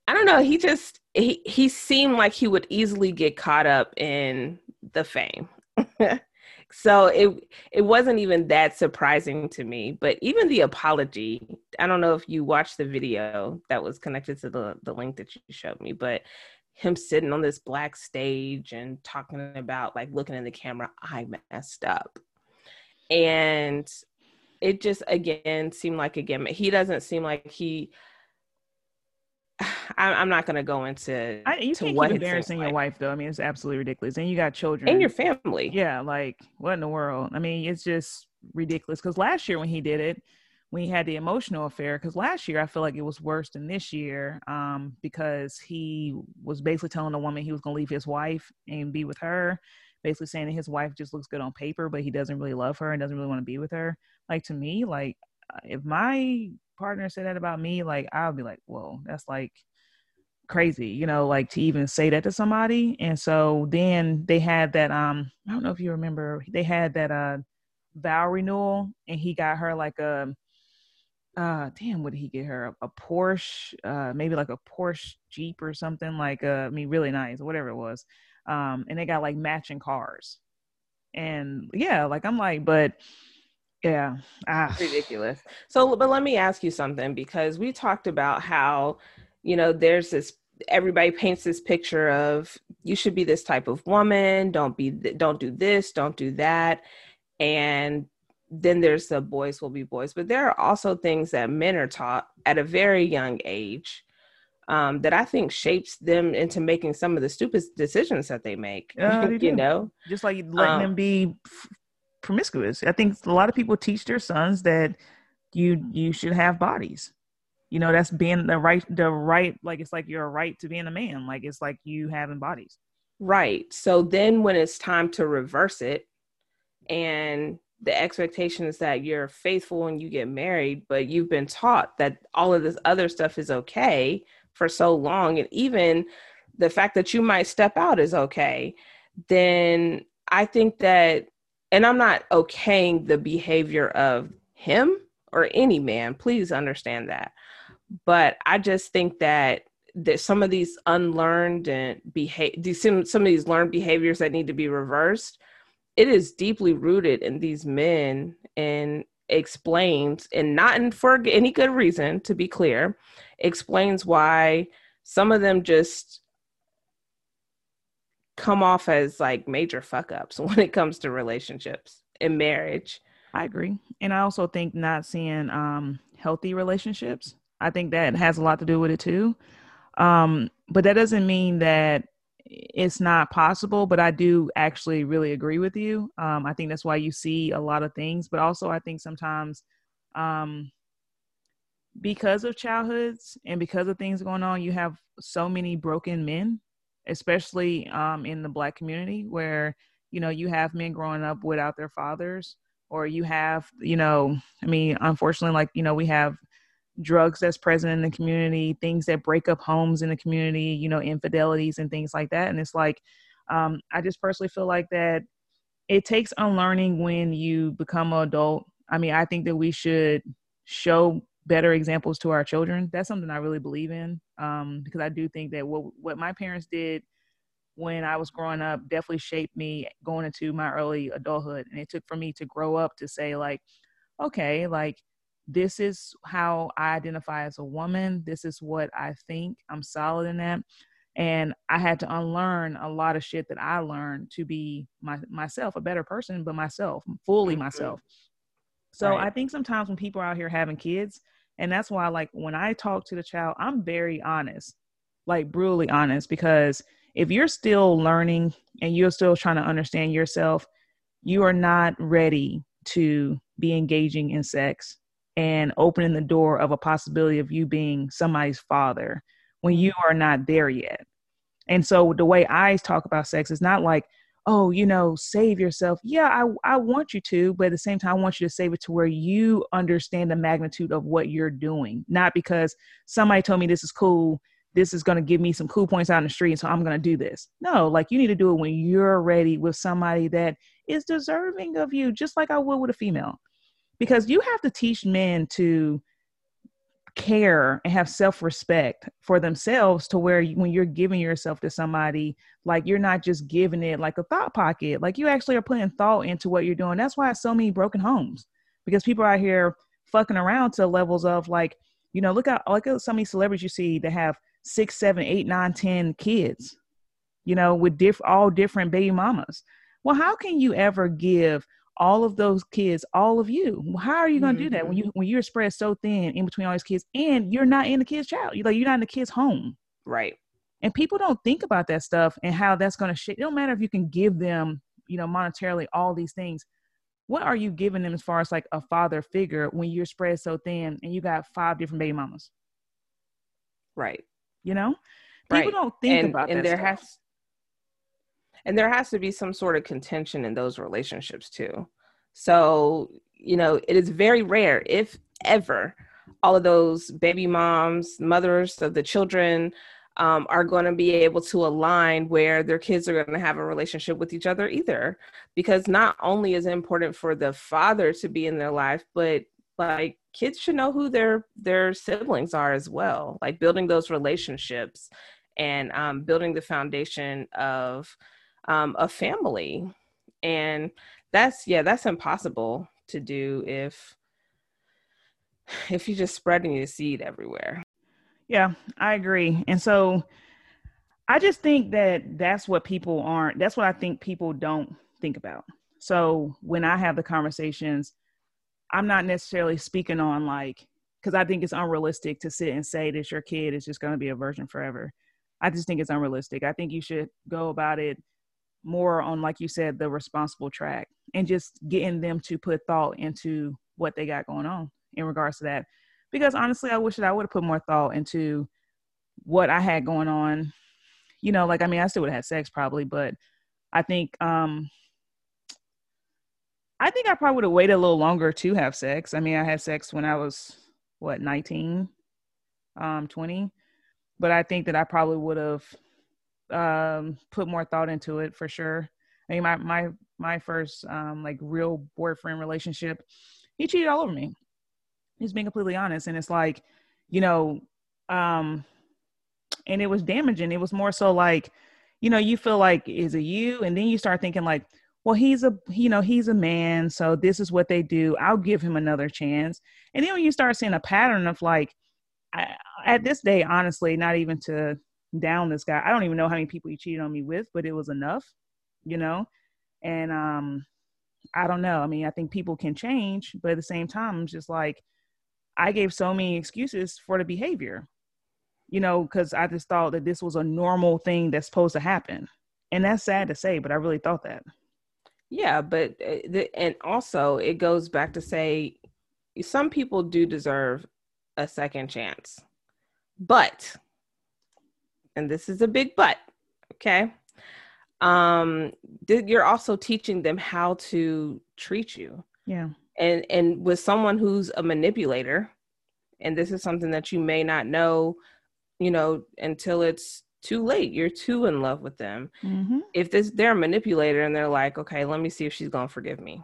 I don't know. He just he he seemed like he would easily get caught up in the fame. so it it wasn't even that surprising to me. But even the apology, I don't know if you watched the video that was connected to the the link that you showed me, but him sitting on this black stage and talking about like looking in the camera, I messed up. And it just again seemed like again he doesn't seem like he I'm not going to go into I, you can't what keep embarrassing your like. wife though. I mean, it's absolutely ridiculous. And you got children and your family. Yeah, like what in the world? I mean, it's just ridiculous. Because last year when he did it, when he had the emotional affair, because last year I feel like it was worse than this year, um, because he was basically telling the woman he was going to leave his wife and be with her, basically saying that his wife just looks good on paper, but he doesn't really love her and doesn't really want to be with her. Like to me, like if my partner said that about me, like I'll be like, whoa, that's like crazy, you know, like to even say that to somebody. And so then they had that um I don't know if you remember, they had that uh vow renewal and he got her like a uh damn what did he get her a, a Porsche uh maybe like a Porsche Jeep or something like uh I mean really nice whatever it was um and they got like matching cars and yeah like I'm like but yeah ah. ridiculous so but let me ask you something because we talked about how you know there's this everybody paints this picture of you should be this type of woman don't be don't do this don't do that and then there's the boys will be boys but there are also things that men are taught at a very young age um, that I think shapes them into making some of the stupid decisions that they make. Uh, you know, just like letting um, them be promiscuous. I think a lot of people teach their sons that you you should have bodies. You know, that's being the right the right like it's like you're right to being a man. Like it's like you having bodies. Right. So then when it's time to reverse it and the expectation is that you're faithful when you get married, but you've been taught that all of this other stuff is okay for so long and even the fact that you might step out is okay, then I think that and I'm not okaying the behavior of him or any man. Please understand that. But I just think that that some of these unlearned and behave these some, some of these learned behaviors that need to be reversed it is deeply rooted in these men and explains and not in for any good reason to be clear explains why some of them just come off as like major fuck ups when it comes to relationships and marriage. I agree. And I also think not seeing um healthy relationships. I think that has a lot to do with it too. Um, but that doesn't mean that it's not possible, but I do actually really agree with you. Um, I think that's why you see a lot of things, but also I think sometimes um because of childhoods and because of things going on, you have so many broken men especially um, in the black community where you know you have men growing up without their fathers or you have you know i mean unfortunately like you know we have drugs that's present in the community things that break up homes in the community you know infidelities and things like that. And it's like um, i just personally feel like that it takes unlearning when you become an adult. I mean i think that we should show better examples to our children. That's something I really believe in um, because I do think that what what my parents did when I was growing up definitely shaped me going into my early adulthood, and it took for me to grow up to say like, okay, like this is how I identify as a woman. This is what I think. I'm solid in that. And I had to unlearn a lot of shit that I learned to be my myself, a better person, but myself, fully mm-hmm. myself. So right. I think sometimes when people are out here having kids, and that's why, like, when I talk to the child, I'm very honest, like, brutally honest, because if you're still learning and you're still trying to understand yourself, you are not ready to be engaging in sex and opening the door of a possibility of you being somebody's father when you are not there yet. And so the way I talk about sex is not like, oh, you know, save yourself. Yeah, I, I want you to, but at the same time, I want you to save it to where you understand the magnitude of what you're doing, not because somebody told me this is cool. This is going to give me some cool points out in the street, so I'm going to do this. No, like you need to do it when you're ready with somebody that is deserving of you, just like I would with a female. Because you have to teach men to care and have self-respect for themselves to where you, when you're giving yourself to somebody like you're not just giving it like a thought pocket. Like you actually are putting thought into what you're doing. That's why so many broken homes. Because people out here fucking around to levels of like you know look at at so many celebrities you see that have six seven eight nine ten kids you know with diff all different baby mamas. Well how can you ever give all of those kids, all of you. How are you going to mm-hmm. do that when mm-hmm. you when you're spread so thin in between all these kids and you're not in the kid's child? You're like you're not in the kid's home. Right. And people don't think about that stuff and how that's going to shape. It don't matter if you can give them, you know, monetarily all these things. What are you giving them as far as like a father figure when you're spread so thin and you got five different baby mamas? Right. You know, people right. don't think and, about and that. there stuff. has and there has to be some sort of contention in those relationships too. So you know it is very rare if ever all of those baby moms mothers of the children um, are going to be able to align where their kids are going to have a relationship with each other either. Because not only is it important for the father to be in their life but like kids should know who their their siblings are as well. Like building those relationships and um, building the foundation of um, a family. And that's yeah that's impossible to do if if you're just spreading your seed everywhere. Yeah i agree. And so i just think that that's what people aren't that's what i think people don't think about. So when i have the conversations i'm not necessarily speaking on like because i think it's unrealistic to sit and say that your kid is just going to be a virgin forever. I just think it's unrealistic. I think you should go about it more on like you said the responsible track and just getting them to put thought into what they got going on in regards to that. Because honestly i wish that i would have put more thought into what i had going on. You know like i mean i still would have had sex probably but i think um i think i probably would have waited a little longer to have sex. I mean i had sex when i was what 19 um 20 but i think that i probably would have um put more thought into it for sure. I mean my my my first um like real boyfriend relationship, he cheated all over me. He's being completely honest. And it's like, you know, um and it was damaging. It was more so like, you know, you feel like, is it you? And then you start thinking like, well, he's a you know, he's a man, so this is what they do. I'll give him another chance. And then when you start seeing a pattern of like I, at this day, honestly, not even to down this guy. I don't even know how many people he cheated on me with, but it was enough, you know? And um I don't know. I mean, I think people can change, but at the same time, I'm just like I gave so many excuses for the behavior. You know, because I just thought that this was a normal thing that's supposed to happen. And that's sad to say, but I really thought that. Yeah, but uh, and also it goes back to say some people do deserve a second chance. But and this is a big but, okay? Um, you're also teaching them how to treat you. Yeah. And and with someone who's a manipulator, and this is something that you may not know, you know, until it's too late. You're too in love with them. Mm-hmm. If this they're a manipulator and they're like, okay, let me see if she's gonna forgive me,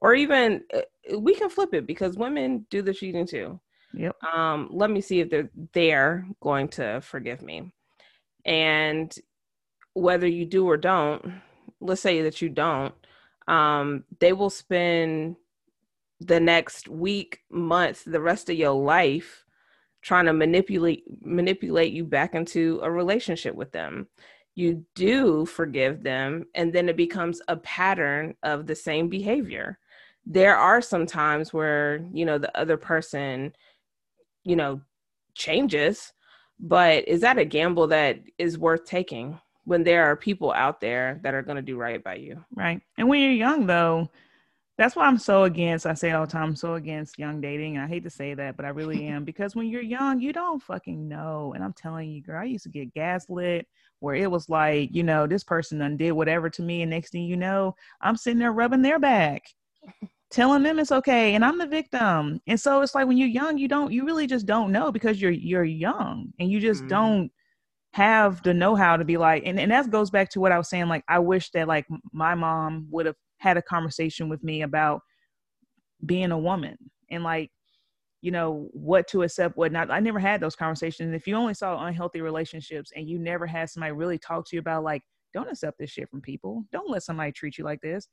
or even uh, we can flip it because women do the cheating too. Yep. Um, let me see if they're they're going to forgive me. And whether you do or don't, let's say that you don't, um, they will spend the next week, month, the rest of your life trying to manipulate manipulate you back into a relationship with them. You do forgive them, and then it becomes a pattern of the same behavior. There are some times where, you know, the other person you know, changes. But is that a gamble that is worth taking when there are people out there that are going to do right by you? Right. And when you're young, though, that's why I'm so against. I say all the time, I'm so against young dating. And I hate to say that, but I really am because when you're young, you don't fucking know. And I'm telling you, girl, I used to get gaslit where it was like, you know, this person undid whatever to me, and next thing you know, I'm sitting there rubbing their back, telling them it's okay, and I'm the victim. And so it's like when you're young, you don't, you really just don't know because you're you're young and you just mm-hmm. don't have the know-how to be like and, and that goes back to what i was saying like i wish that like my mom would have had a conversation with me about being a woman and like you know what to accept what not i never had those conversations if you only saw unhealthy relationships and you never had somebody really talk to you about like don't accept this shit from people don't let somebody treat you like this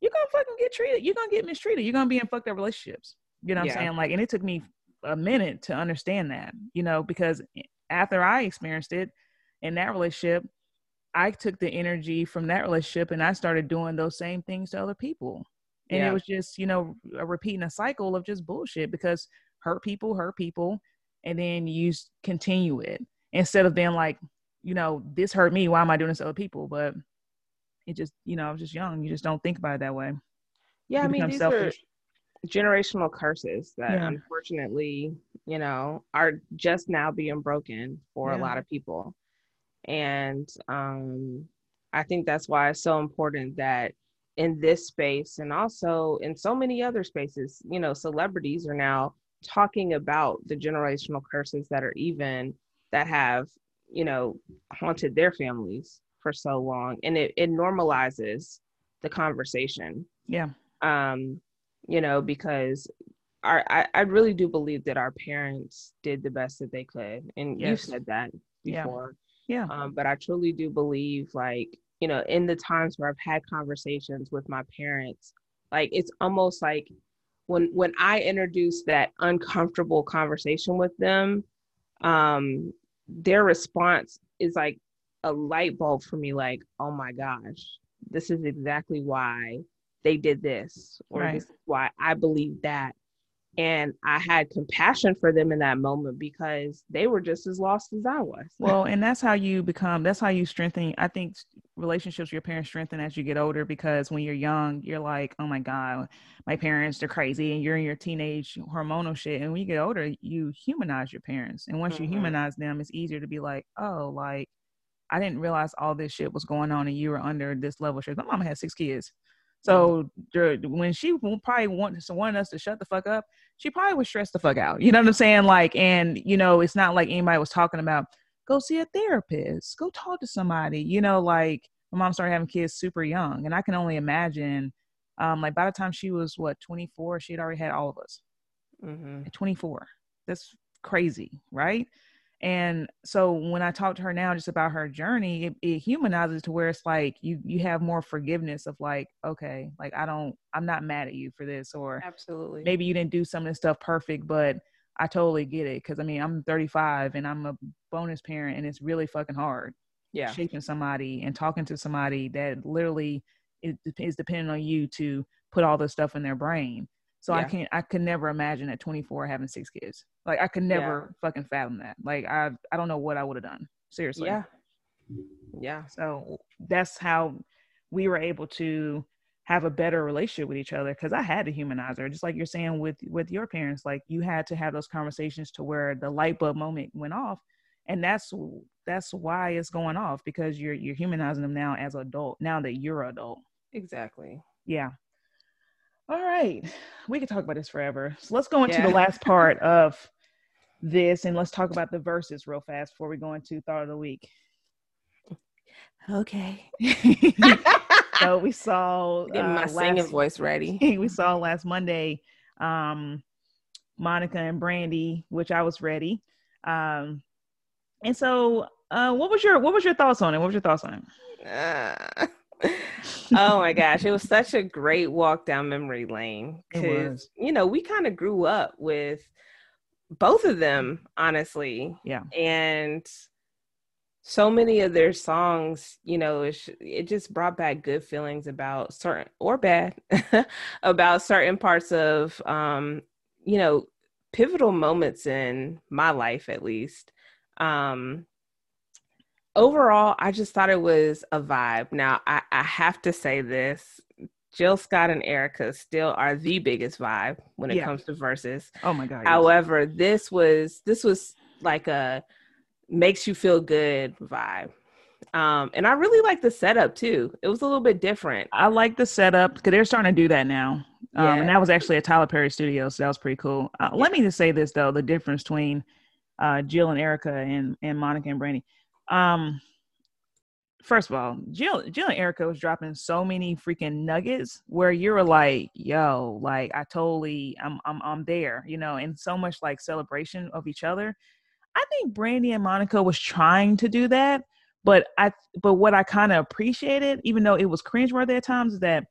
you're gonna fucking get treated you're gonna get mistreated you're gonna be in fucked up relationships you know what yeah. i'm saying like and it took me a minute to understand that you know because after i experienced it in that relationship I took the energy from that relationship and I started doing those same things to other people. And yeah. it was just, you know, a repeating a cycle of just bullshit because hurt people, hurt people, and then you continue it instead of being like, you know, this hurt me. Why am I doing this to other people? But it just, you know, I was just young. You just don't think about it that way. Yeah, you I mean, these selfish. are generational curses that yeah. unfortunately, you know, are just now being broken for yeah. a lot of people. And um, I think that's why it's so important that in this space and also in so many other spaces, you know, celebrities are now talking about the generational curses that are even that have, you know, haunted their families for so long. And it, it normalizes the conversation. Yeah. Um, you know, because our I, I really do believe that our parents did the best that they could. And yes. you said that before. Yeah yeah. Um, but I truly do believe, like, you know, in the times where I've had conversations with my parents, like it's almost like when when I introduce that uncomfortable conversation with them, um, their response is like a light bulb for me, like, oh my gosh, this is exactly why they did this, or right. this is why I believe that and I had compassion for them in that moment because they were just as lost as I was. Well, and that's how you become that's how you strengthen I think relationships with your parents strengthen as you get older because when you're young, you're like, "Oh my god, my parents they're crazy." And you're in your teenage hormonal shit and when you get older, you humanize your parents. And once mm-hmm. you humanize them, it's easier to be like, "Oh, like I didn't realize all this shit was going on and you were under this level shit." My mom had six kids. So when she probably wanted wanted us to shut the fuck up, she probably was stressed the fuck out. You know what I'm saying? Like, and you know, it's not like anybody was talking about go see a therapist, go talk to somebody. You know, like my mom started having kids super young, and I can only imagine. Um, like by the time she was what 24, she had already had all of us. Mm-hmm. At 24, that's crazy, right? And so when I talk to her now just about her journey, it, it, humanizes to where it's like you you have more forgiveness of like, okay, like I don't I'm not mad at you for this or absolutely maybe you didn't do some of this stuff perfect, but I totally get it. Cause I mean I'm 35 and I'm a bonus parent and it's really fucking hard. Yeah. Shaping somebody and talking to somebody that literally is, is depending on you to put all this stuff in their brain. So yeah. I can't I could never imagine at 24 having six kids. Like I could never yeah. fucking fathom that. Like I I don't know what I would have done. Seriously. Yeah. Yeah. So that's how we were able to have a better relationship with each other because I had to humanize her, just like you're saying with with your parents. Like you had to have those conversations to where the light bulb moment went off, and that's that's why it's going off because you're you're humanizing them now as adult. Now that you're adult. Exactly. Yeah. All right. We could talk about this forever. So let's go into yeah. the last part of this and let's talk about the Verzuz real fast before we go into thought of the week. Okay. so we saw uh, my singing voice ready. we saw last Monday um Monica and Brandy, which I was ready. Um and so uh what was your what was your thoughts on it? What was your thoughts on it? Uh, oh my gosh, it was such a great walk down memory lane because you know we kind of grew up with both of them, honestly. Yeah, and so many of their songs, you know, it, it just brought back good feelings about certain or bad about certain parts of, um, you know, pivotal moments in my life, at least. Um, overall, I just thought it was a vibe. Now, I, I have to say this Jill Scott and Erykah still are the biggest vibe when it Yeah. comes to Verzuz. Oh my god. yes. However, this was this was like a makes you feel good vibe. Um, and I really like the setup too. It was a little bit different. I like the setup because they're starting to do that now. Um, Yeah. and that was actually at Tyler Perry studio, so that was pretty cool. Uh, Let me just say this though: the difference between uh, Jill and Erykah and and Monica and Brandy. Um, first of all, Jill Jill and Erykah was dropping so many freaking nuggets where you were like, "Yo, like I totally, I'm I'm I'm there," you know, and so much like celebration of each other. I think Brandy and Monica was trying to do that, but I but what I kind of appreciated, even though it was cringeworthy at times, is that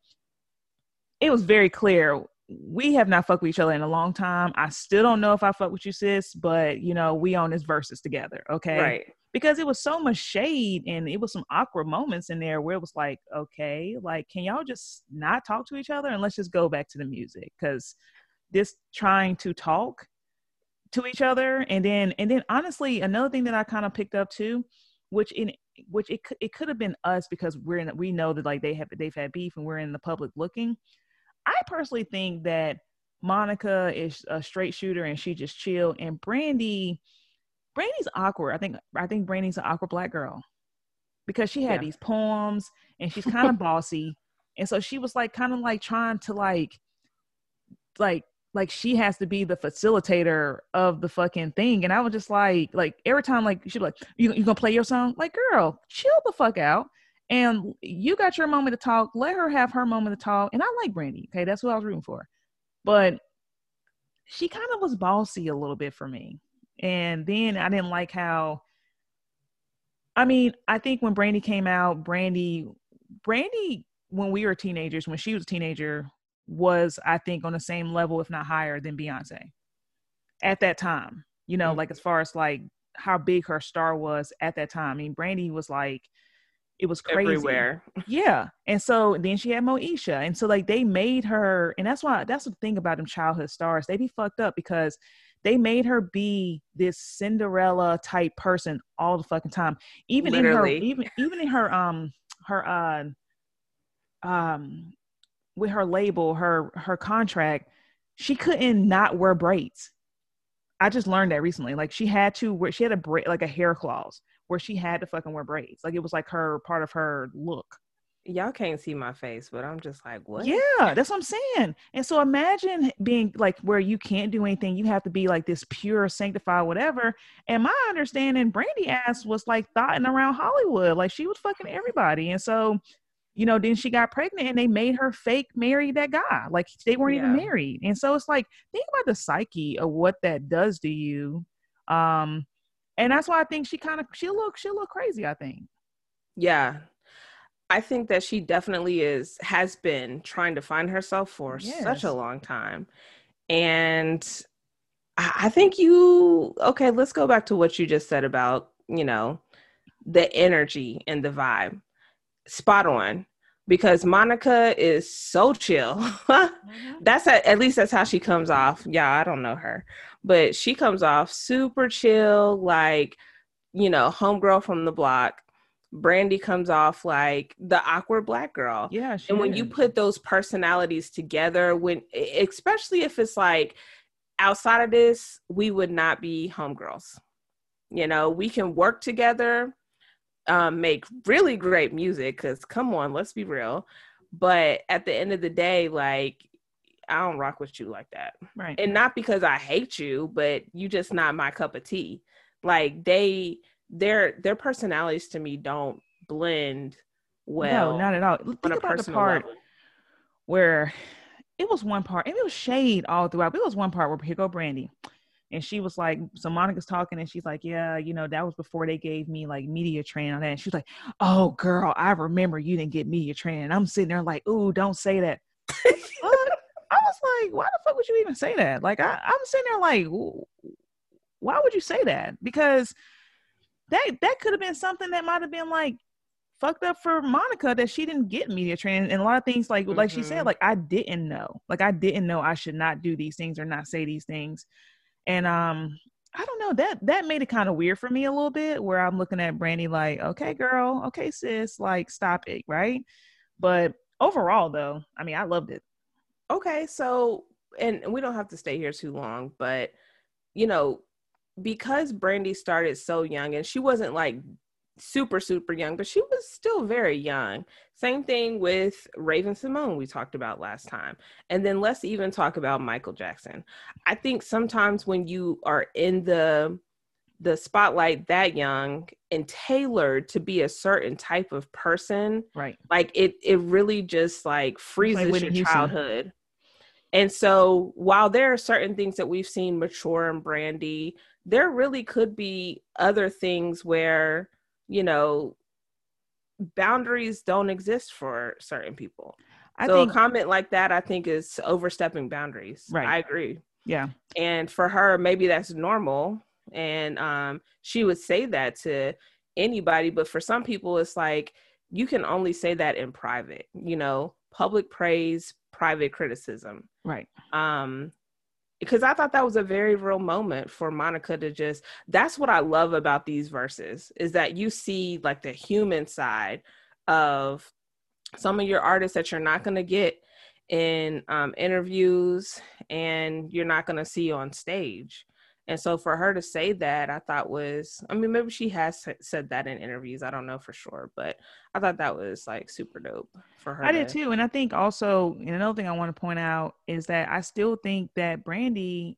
it was very clear we have not fucked with each other in a long time. I still don't know if I fuck with you, sis, but you know, we on this Verzuz together, okay? Right. Because it was so much shade and it was some awkward moments in there where it was like, okay, like can y'all just not talk to each other and let's just go back to the music? Because this trying to talk to each other and then and then honestly another thing that i kind of picked up too which in which it it could have been us because we're in we know that like they have they've had beef and we're in the public looking i personally think that monica is a straight shooter and she just chill and brandy brandy's awkward i think i think brandy's an awkward black girl because she had Yeah. these poems and she's kind of bossy and so she was like kind of like trying to like like like she has to be the facilitator of the fucking thing. And I was just like, like every time, like she'd be like, you, you gonna play your song? Like, girl, chill the fuck out. And you got your moment to talk. Let her have her moment to talk. And I like Brandy. Okay, that's what I was rooting for. But she kind of was bossy a little bit for me. And then I didn't like how. I mean, I think when Brandy came out, Brandy, Brandy, when we were teenagers, when she was a teenager, was I think on the same level, if not higher, than Beyonce at that time. You know, Mhm. like as far as like how big her star was at that time. I mean, Brandy was like, it was crazy Everywhere. yeah and so then she had moesha and so like they made her and that's why that's the thing about them childhood stars they be fucked up because they made her be this cinderella type person all the fucking time. Even in her even even in her um her uh um with her label her her contract she couldn't not wear braids. I just learned that recently. Like she had to wear she had a braid like a hair clause where she had to fucking wear braids. Like it was like her part of her look Y'all can't see my face, but I'm just like, what? yeah, that's what I'm saying. And so imagine being like where you can't do anything. You have to be like this pure, sanctified, whatever. And my understanding, Brandy ass was like thotting around Hollywood. Like she was fucking everybody. And so, you know, then she got pregnant and they made her fake marry that guy. Like they weren't even married. And so it's like, think about the psyche of what that does to you. Um, and that's why I think she kind of she look she look crazy, I think. Yeah. I think that she definitely is has been trying to find herself for such a long time. And I I think you okay, let's go back to what you just said about, you know, the energy and the vibe. Spot on. Because Monica is so chill. Mm-hmm. that's at, at least that's how she comes off. Yeah, I don't know her, but she comes off super chill, like you know, homegirl from the block. Brandy comes off like the awkward black girl. Yeah, And when you put those personalities together, when especially if it's like outside of this, we would not be homegirls. You know, we can work together, um, make really great music. Because come on, let's be real. But at the end of the day, like I don't rock with you like that right. and not because I hate you, but you just not my cup of tea. Like they their their personalities to me don't blend well no, not at all. Think about the part level. where it was one part, and it was shade all throughout. But it was one part where here go Brandy, and she was like, so Monica's talking, and she's like, yeah, you know, that was before they gave me like media training on that. And she was like, oh girl, I remember you didn't get media training. And I'm sitting there like, ooh, don't say that. I was like, why the fuck would you even say that? Like, I, I'm sitting there like, why would you say that? Because that that could have been something that might have been like fucked up for Monica that she didn't get media training. And a lot of things like like she said Mhm. like I didn't know. Like I didn't know I should not do these things or not say these things. And um I don't know. That that made it kind of weird for me a little bit where I'm looking at Brandy like okay girl. Okay sis. Like stop it. Right? But overall though, I mean, I loved it. Okay, so and we don't have to stay here too long, but you know, because Brandy started so young and she wasn't like super super young but she was still very young same thing with Raven-Symoné, we talked about last time. And then let's even talk about michael jackson. I think sometimes when you are in the the spotlight that young and tailored to be a certain type of person right. like it it really just like freezes like your Houston. childhood. And so while there are certain things that we've seen mature in brandy there really could be other things where you know, boundaries don't exist for certain people. I so think, a comment like that, I think, is overstepping boundaries. Right. I agree. Yeah. And for her, maybe that's normal. And um, she would say that to anybody. But for some people, it's like you can only say that in private, you know, public praise, private criticism. Right. Um, because I thought that was a very real moment for Monica to just that's what I love about these Verzuz is that you see like the human side of some of your artists that you're not going to get in um, interviews and you're not going to see on stage. And so for her to say that, I thought was, I mean, maybe she has said that in interviews. I don't know for sure, but I thought that was like super dope for her. I to... did too. And I think also, and another thing I want to point out is that I still think that Brandy,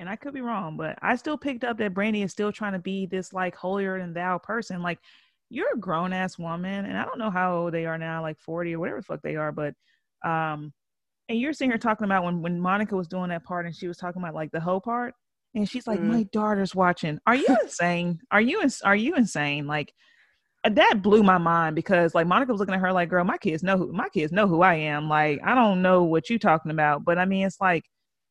and I could be wrong, but I still picked up that Brandy is still trying to be this like holier than thou person. Like, you're a grown ass woman, and I don't know how old they are now, like 40 or whatever the fuck they are, but, um, and you're sitting here talking about when, when Monica was doing that part and she was talking about like the whole part and she's like, mm. "My daughter's watching. Are you insane? Are you ins- are you insane?" Like that blew my mind because like Monica was looking at her like, "Girl, my kids know who my kids know who I am. Like I don't know what you talking about, but I mean, it's like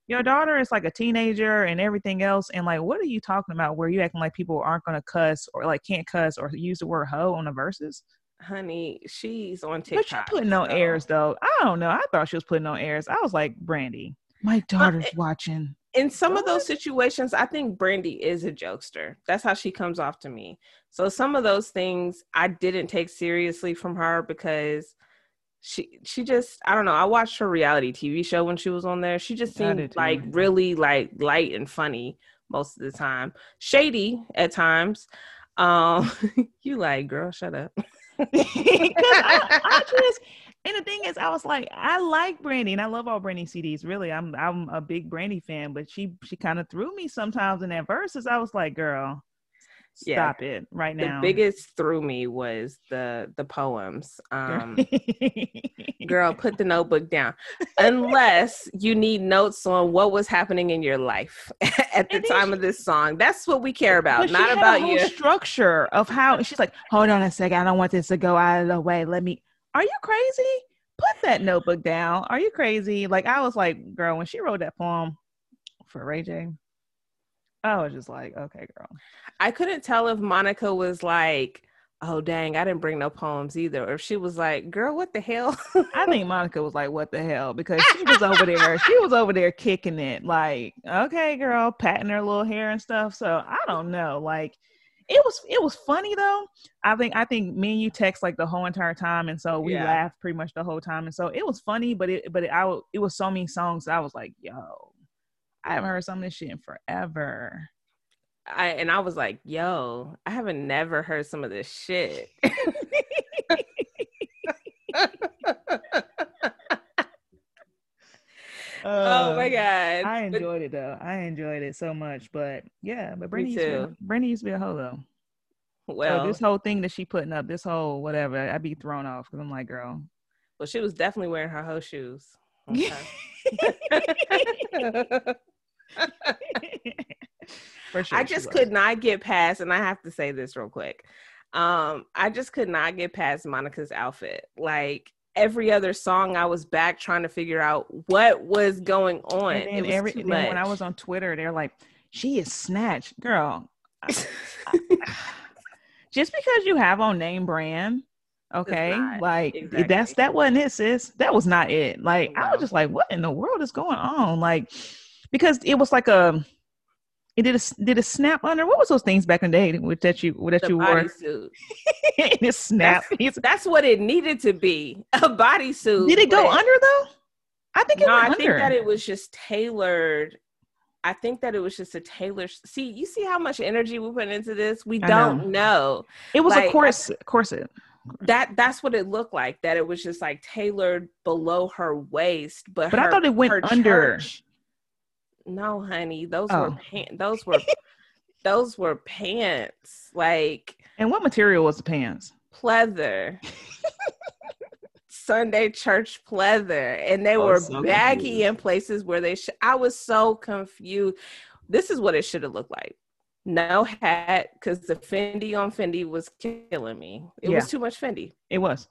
your daughter is like a teenager and everything else, and like, what are you talking about? Where you acting like people aren't gonna cuss or like can't cuss or use the word hoe on the Verzuz?" honey, she's on TikTok. But you putting no airs though. I don't know. I thought she was putting no airs. I was like, Brandy, my daughter's but, watching in some of those situations, I think Brandy is a jokester. That's how she comes off to me. So some of those things I didn't take seriously from her because she she just I don't know. I watched her reality TV show when she was on there. She just seemed like really like light and funny most of the time. Shady at times. Um you like girl, shut up. I, I just and the thing is, I was like, I like Brandy, and I love all Brandy CDs. Really, I'm I'm a big Brandy fan, but she she kind of threw me sometimes in that Verzuz. I was like, girl, stop yeah. it right now. The biggest threw me was the the poems. Um, girl, put the notebook down. Unless you need notes on what was happening in your life at the time of this song. That's what we care about, not about your structure of how. She's like, hold on a second, I don't want this to go out of the way. Let me are you crazy? Put that notebook down. Are you crazy? Like I was like, girl, when she wrote that poem for Ray J, I was just like, okay, girl. I couldn't tell if Monica was like, oh dang, I didn't bring no poems either, or if she was like, girl, what the hell? I think Monica was like, what the hell? Because she was over there, she was over there kicking it, like, okay, girl, patting her little hair and stuff. So I don't know, like it was it was funny though. I think I think me and you text like the whole entire time, and so we yeah. laughed pretty much the whole time, and so it was funny. But it but it, I it was so many songs I was like, yo, I haven't heard some of this shit in forever. I and I was like, yo, I haven't never heard some of this shit. oh my god! I enjoyed but, it though. I enjoyed it so much. But yeah, but Brittany, used to, be, Brittany used to be a hoe though. Well, so this whole thing that she putting up, this whole whatever, I'd be thrown off because I'm like, girl. Well, she was definitely wearing her hoe shoes. Okay. sure I just could not get past, and I have to say this real quick. Um, I just could not get past Monica's outfit. Like every other song I was back trying to figure out what was going on. And, then, every, then when I was on Twitter, they're like, she is snatched. Girl. just because you have on name brand, okay, like exactly. that's that wasn't it, sis. That was not it. Like I was just like, what in the world is going on? Like, because it was like a It did a did a snap under. What was those things back in the day with that you that The you wore? bodysuit. it snap. That's, that's what it needed to be. A bodysuit. Did it go under though? I think it No, I went think that it was just tailored. I think that it was just a tailor. See, you see how much energy we put into this? We don't know. it was like, a corset. corset. That that's what it looked like. That it was just like tailored below her waist, but But I thought it went under. church- No, honey, those Oh. were pants. Those were those were pants, like And what material was the pants? pleather. Sunday church pleather, and they Oh, were so baggy confused. in places where they. Sh- I was so confused. This is what it should have looked like. No hat, because the Fendi on Fendi was killing me. It Yeah. was too much Fendi. It was.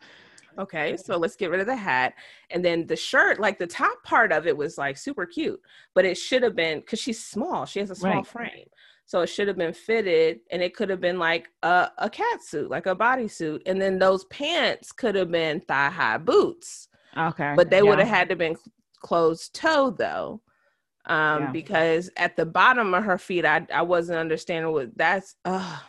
Okay, so let's get rid of the hat. And then the shirt, like the top part of it was like super cute, but it should have been because she's small, she has a small Right. frame. So it should have been fitted and it could have been like a, a cat suit, like a bodysuit. And then those pants could have been thigh high boots, Okay. but they Yeah. would have had to been closed toe though. Um, Yeah. because at the bottom of her feet, I, I wasn't understanding what that's, uh,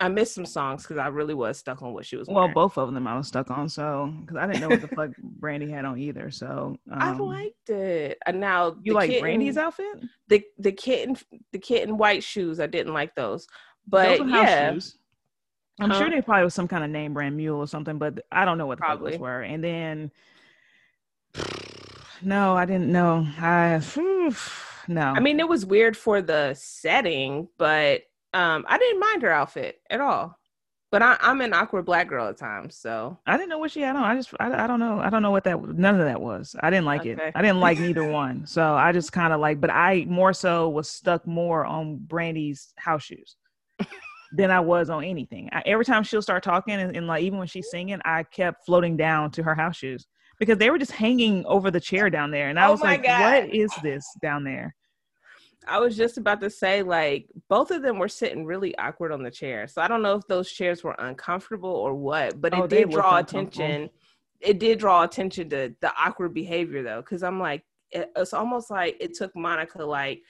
I missed some songs because I really was stuck on what she was Well, both of them I was stuck on, so because I didn't know what the fuck Brandy had on either. So um, I liked it. And now you like kitten- Brandy's outfit, the the kitten the kitten white shoes. I didn't like those, but Those yeah, shoes. I'm sure they probably was some kind of name brand mule or something, but I don't know what the fuck Probably. those were. And then, no, I didn't know. I no. I mean it was weird for the setting, but um, I didn't mind her outfit at all. But I, I'm an awkward black girl at times, so I didn't know what she had on. I just, I, I don't know. I don't know what that. None of that was. I didn't like it. I didn't like neither one. So I just kind of like, but I more so was stuck more on Brandy's house shoes than I was on anything. I, every time she'll start talking, and, and like even when she's singing, I kept floating down to her house shoes because they were just hanging over the chair down there, and I Oh was like, God. "What is this down there?" I was just about to say like both of them were sitting really awkward on the chair. So I don't know if those chairs were uncomfortable or what, but it Oh, they did draw attention. It did draw attention to the awkward behavior though, because I'm like, it, it's almost like it took Monica like,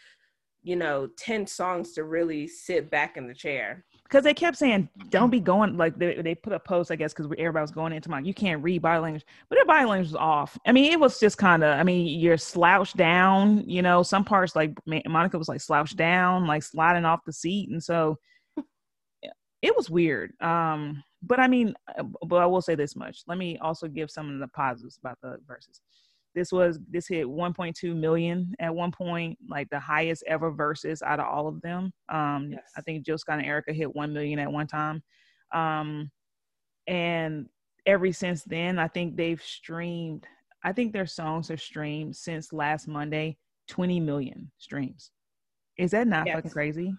you know, ten songs to really sit back in the chair. Because they kept saying don't be going like they, they put a post i guess because everybody was going into my you can't read body language but their body language was off. I mean it was just kind of i mean you're slouched down you know some parts like monica was like slouched down like sliding off the seat and so it was weird um but i mean uh, but i will say this much let me also give some of the positives about the Verzuz this was this hit 1.2 million at one point like the highest ever Verzuz out of all of them um Yes. i think jill scott and Erykah hit 1 million at one time um and every since then i think they've streamed i think their songs are streamed since last monday 20 million streams is that not Yes. fucking crazy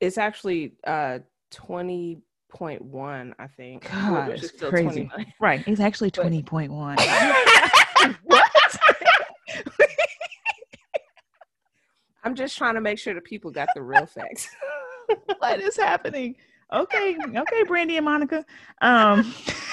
It's actually uh twenty point one, I think. God, it's crazy. 29. right it's actually 20.1 what I'm just trying to make sure the people got the real facts. what is happening okay okay brandy and monica um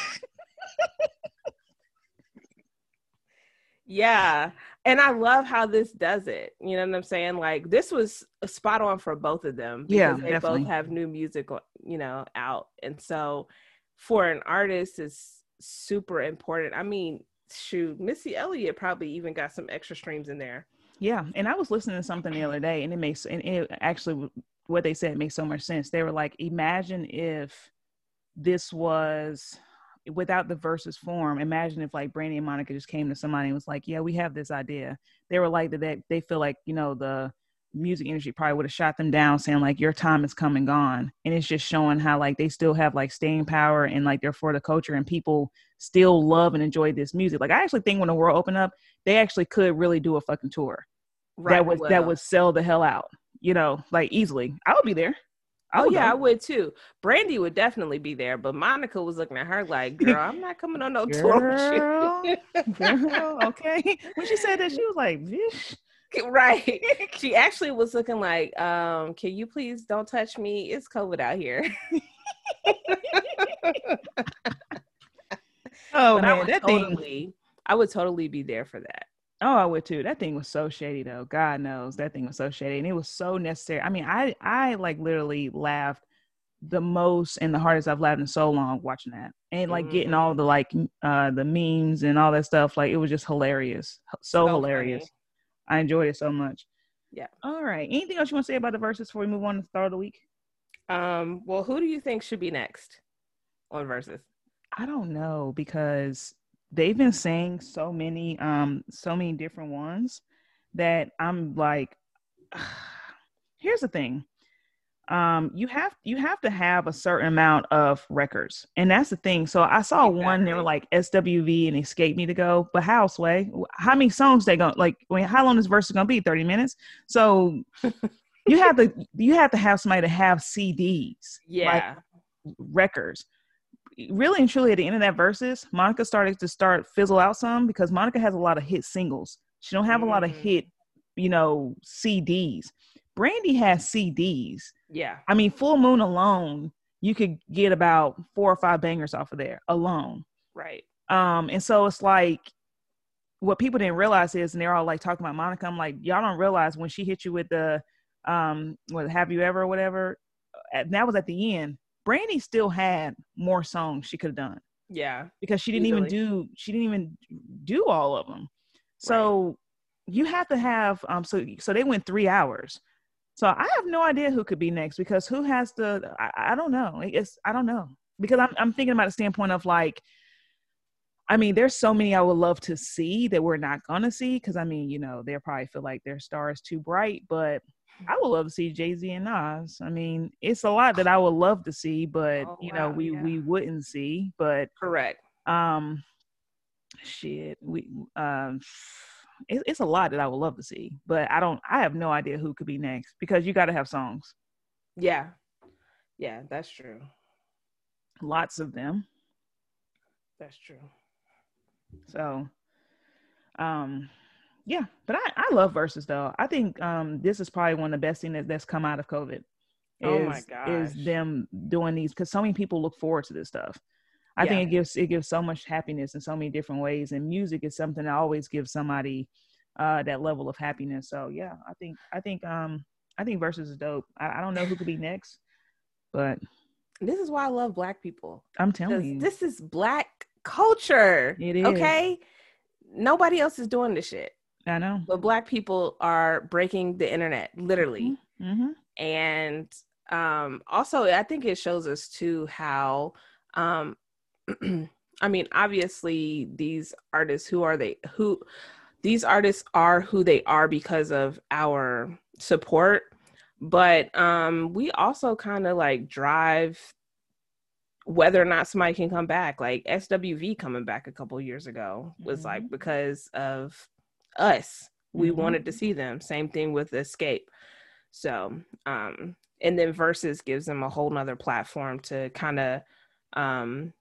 Yeah. And I love how this does it. You know what I'm saying? Like this was a spot on for both of them. Yeah, they definitely. both have new music, you know, out. And so for an artist it's super important. I mean, shoot, Missy Elliott probably even got some extra streams in there. Yeah, and I was listening to something the other day, and it makes and it actually what they said makes so much sense. They were like, imagine if this was without the Verzuz form. Imagine if like Brandy and Monica just came to somebody and was like, "Yeah, we have this idea." They were like that. They, they feel like you know the music industry probably would have shot them down, saying like, "Your time is come and gone," and it's just showing how like they still have like staying power and like they're for the culture and people still love and enjoy this music. Like I actually think when the world opened up, they actually could really do a fucking tour that would that would sell the hell out. You know, like easily. I would be there. Oh yeah, I would too. Brandy would definitely be there, but Monica was looking at her like, "Girl, I'm not coming on no tour Girl, with you." girl, okay. When she said that, she was like, "Vish." right. She actually was looking like, um, "Can you please don't touch me? It's COVID out here." Oh but I man, would that thing. totally, I would totally be there for that. Oh, I would too. That thing was so shady though. God knows that thing was so shady. And it was so necessary. I mean, I I like literally laughed the most and the hardest I've laughed in so long watching that. And like mm-hmm. getting all the like uh the memes and all that stuff. Like it was just hilarious. So, so hilarious. Funny. I enjoyed it so much. Yeah. All right. Anything else you want to say about the Verzuz before we move on to the start of the week? Um, well, who do you think should be next on Verzuz? I don't know because they've been saying so many um so many different ones that I'm like here's the thing um you have you have to have a certain amount of records and that's the thing so i saw exactly. one they were like swv and Xscape me to go but how sway how many songs they going to like I mean, how long this verse is gonna be 30 minutes so you have to you have to have somebody to have cds yeah like records really and truly at the end of that Verzuz, Monica started to start fizzle out some because Monica has a lot of hit singles. She don't have mm. a lot of mm. hit, you know, CDs. Brandy has CDs. Yeah. I mean, Full Moon alone, you could get about four or five bangers off of there alone. Right. Um, and so it's like what people didn't realize is, and they're all like talking about Monica. I'm like, y'all don't realize when she hit you with the um, what have you ever or whatever. That was at the end Brandy still had more songs she could have done. Yeah. Because she didn't Easily. even do she didn't even do all of them. So right. you have to have um so so they went 3 hours. So I have no idea who could be next because who has to I, I don't know. It's I don't know. Because I'm I'm thinking about the standpoint of like I mean, there's so many I would love to see that we're not gonna see because I mean, you know, they'll probably feel like their star is too bright, but I would love to see Jay Z and Nas. I mean, it's a lot that I would love to see, but oh, you know, we yeah. we wouldn't see. But correct. Um, shit, we um, it, it's a lot that I would love to see, but I don't. I have no idea who could be next because you got to have songs. Yeah, yeah, that's true. Lots of them. That's true. So, um, yeah, but I, I love Verzuz though. I think um this is probably one of the best things that, that's come out of COVID. Is, oh my god, is them doing these because so many people look forward to this stuff. I yeah. think it gives it gives so much happiness in so many different ways, and music is something that always gives somebody uh that level of happiness. So yeah, I think I think um I think Verzuz is dope. I, I don't know who could be next, but this is why I love black people. I'm telling you, this is black culture. It is okay. Nobody else is doing this shit. I know. But black people are breaking the internet, literally. Mm-hmm. mm-hmm. And um, also, I think it shows us too how, um, I mean, obviously, these artists, who are they? Who these artists are who they are because of our support. But um, we also kind of like drive whether or not somebody can come back. Like SWV coming back a couple years ago was mm-hmm. like because of us. We mm-hmm. wanted to see them. Same thing with Xscape. So, um, and then Verzuz gives them a whole nother platform to kind of um,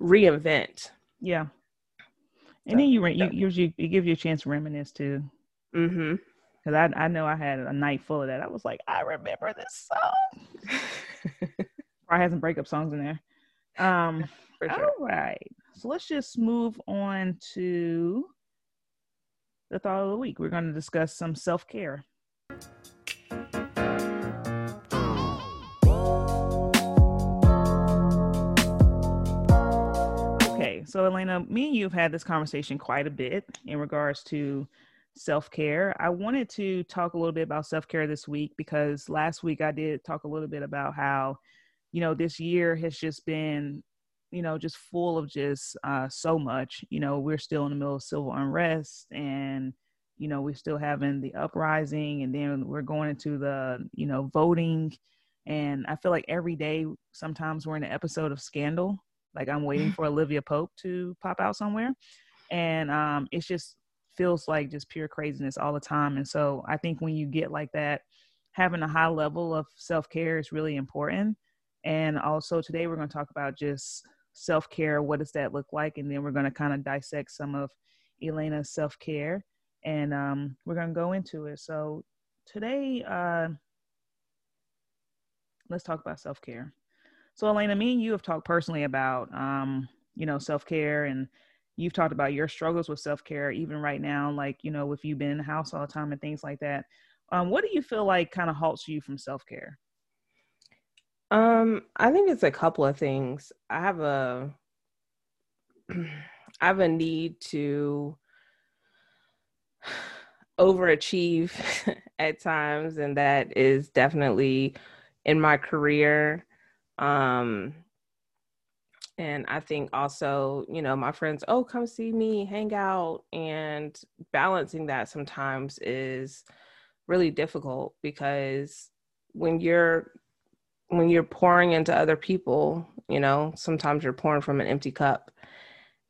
reinvent. Yeah. And so, then you, you, gives you, it gives you a chance to reminisce too. Mm-hmm. Cause I, I know I had a night full of that. I was like, I remember this song. I had some breakup songs in there. Um, sure. all right. So let's just move on to the thought of the week. We're going to discuss some self care. So Elena, me and you have had this conversation quite a bit in regards to self care. I wanted to talk a little bit about self care this week because last week I did talk a little bit about how, you know, this year has just been you know, just full of just uh, so much. You know, we're still in the middle of civil unrest and, you know, we're still having the uprising and then we're going into the, you know, voting. And I feel like every day, sometimes we're in an episode of Scandal. Like I'm waiting for Olivia Pope to pop out somewhere. And um, it's just feels like just pure craziness all the time. And so I think when you get like that, having a high level of self care is really important. And also today we're going to talk about just self care. What does that look like? And then we're going to kind of dissect some of Elena's self care, and um, we're going to go into it. So today, uh, let's talk about self care. So Elena, me and you have talked personally about um, you know self care and you've talked about your struggles with self-care even right now like you know if you've been in the house all the time and things like that. Um, what do you feel like kind of halts you from self-care? Um i think it's a couple of things. I have a i have a need to overachieve at times and that is definitely in my career um and i think also you know my friends oh come see me hang out and balancing that sometimes is really difficult because when you're when you're pouring into other people you know sometimes you're pouring from an empty cup.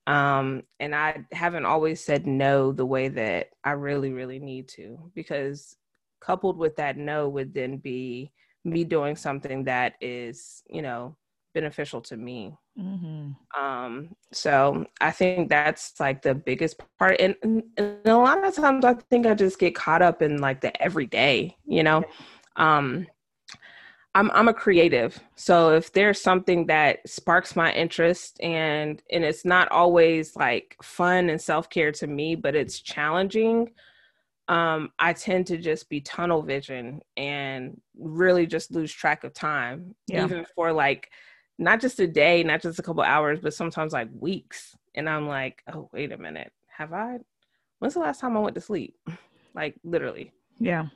Um and i haven't always said no the way that i really really need to because coupled with that no would then be me doing something that is you know beneficial to me. Mm-hmm. Um, so I think that's like the biggest part. And, and, a lot of times I think I just get caught up in like the everyday, you know. Um, I'm I'm a creative. So if there's something that sparks my interest and and it's not always like fun and self-care to me, but it's challenging, um, I tend to just be tunnel vision and really just lose track of time. Yeah. Even for like not just a day, not just a couple hours, but sometimes like weeks. And I'm like, oh, wait a minute. Have I? When's the last time I went to sleep? like literally. Yeah.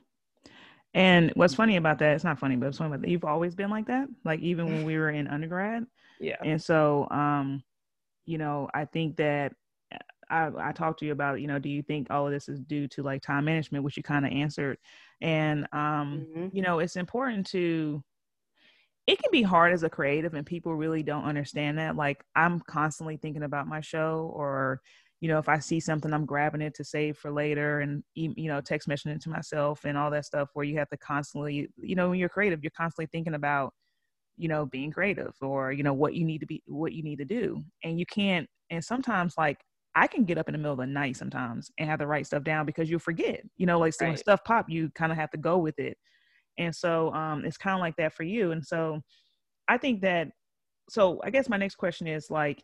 And what's funny about that, it's not funny, but it's funny about that. You've always been like that. Like even when we were in undergrad. Yeah. And so, um, you know, I think that I, I talked to you about, you know, do you think all of this is due to like time management, which you kind of answered. And, um, mm-hmm. you know, it's important to it can be hard as a creative and people really don't understand that like i'm constantly thinking about my show or you know if i see something i'm grabbing it to save for later and you know text messaging it to myself and all that stuff where you have to constantly you know when you're creative you're constantly thinking about you know being creative or you know what you need to be what you need to do and you can't and sometimes like I can get up in the middle of the night sometimes and have to write stuff down because you'll forget. You know, like so right. when stuff pop, you kind of have to go with it. And so um, it's kind of like that for you. And so I think that, so I guess my next question is like,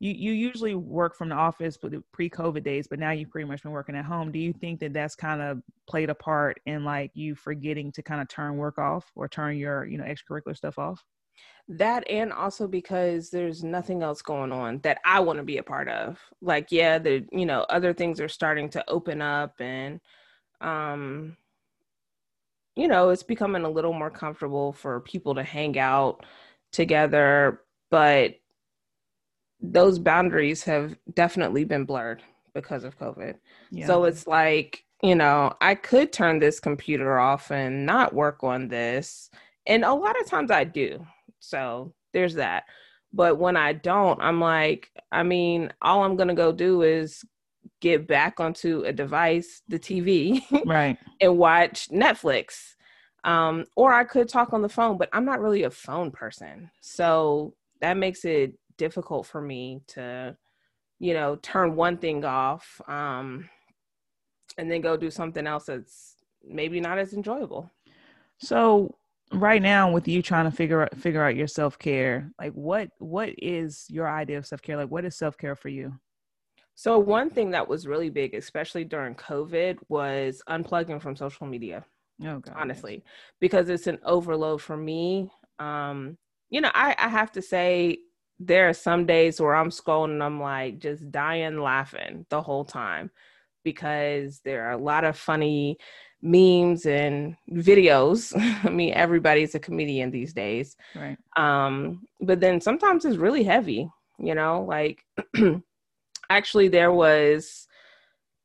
you, you usually work from the office but the pre-COVID days, but now you've pretty much been working at home. Do you think that that's kind of played a part in like you forgetting to kind of turn work off or turn your, you know, extracurricular stuff off? That and also because there's nothing else going on that I want to be a part of. Like, yeah, the you know, other things are starting to open up and um you know, it's becoming a little more comfortable for people to hang out together, but those boundaries have definitely been blurred because of COVID. Yeah. So it's like, you know, I could turn this computer off and not work on this. And a lot of times I do. So there's that. But when I don't, I'm like, I mean, all I'm going to go do is get back onto a device, the TV, right, and watch Netflix. Um, or I could talk on the phone, but I'm not really a phone person. So that makes it difficult for me to, you know, turn one thing off um, and then go do something else that's maybe not as enjoyable. So right now with you trying to figure out figure out your self-care, like what what is your idea of self-care? Like what is self-care for you? So one thing that was really big, especially during COVID, was unplugging from social media. Oh, God, honestly, because it's an overload for me. Um, you know, I, I have to say there are some days where I'm scrolling and I'm like just dying laughing the whole time because there are a lot of funny memes and videos. I mean, everybody's a comedian these days. Right. Um, but then sometimes it's really heavy, you know, like actually there was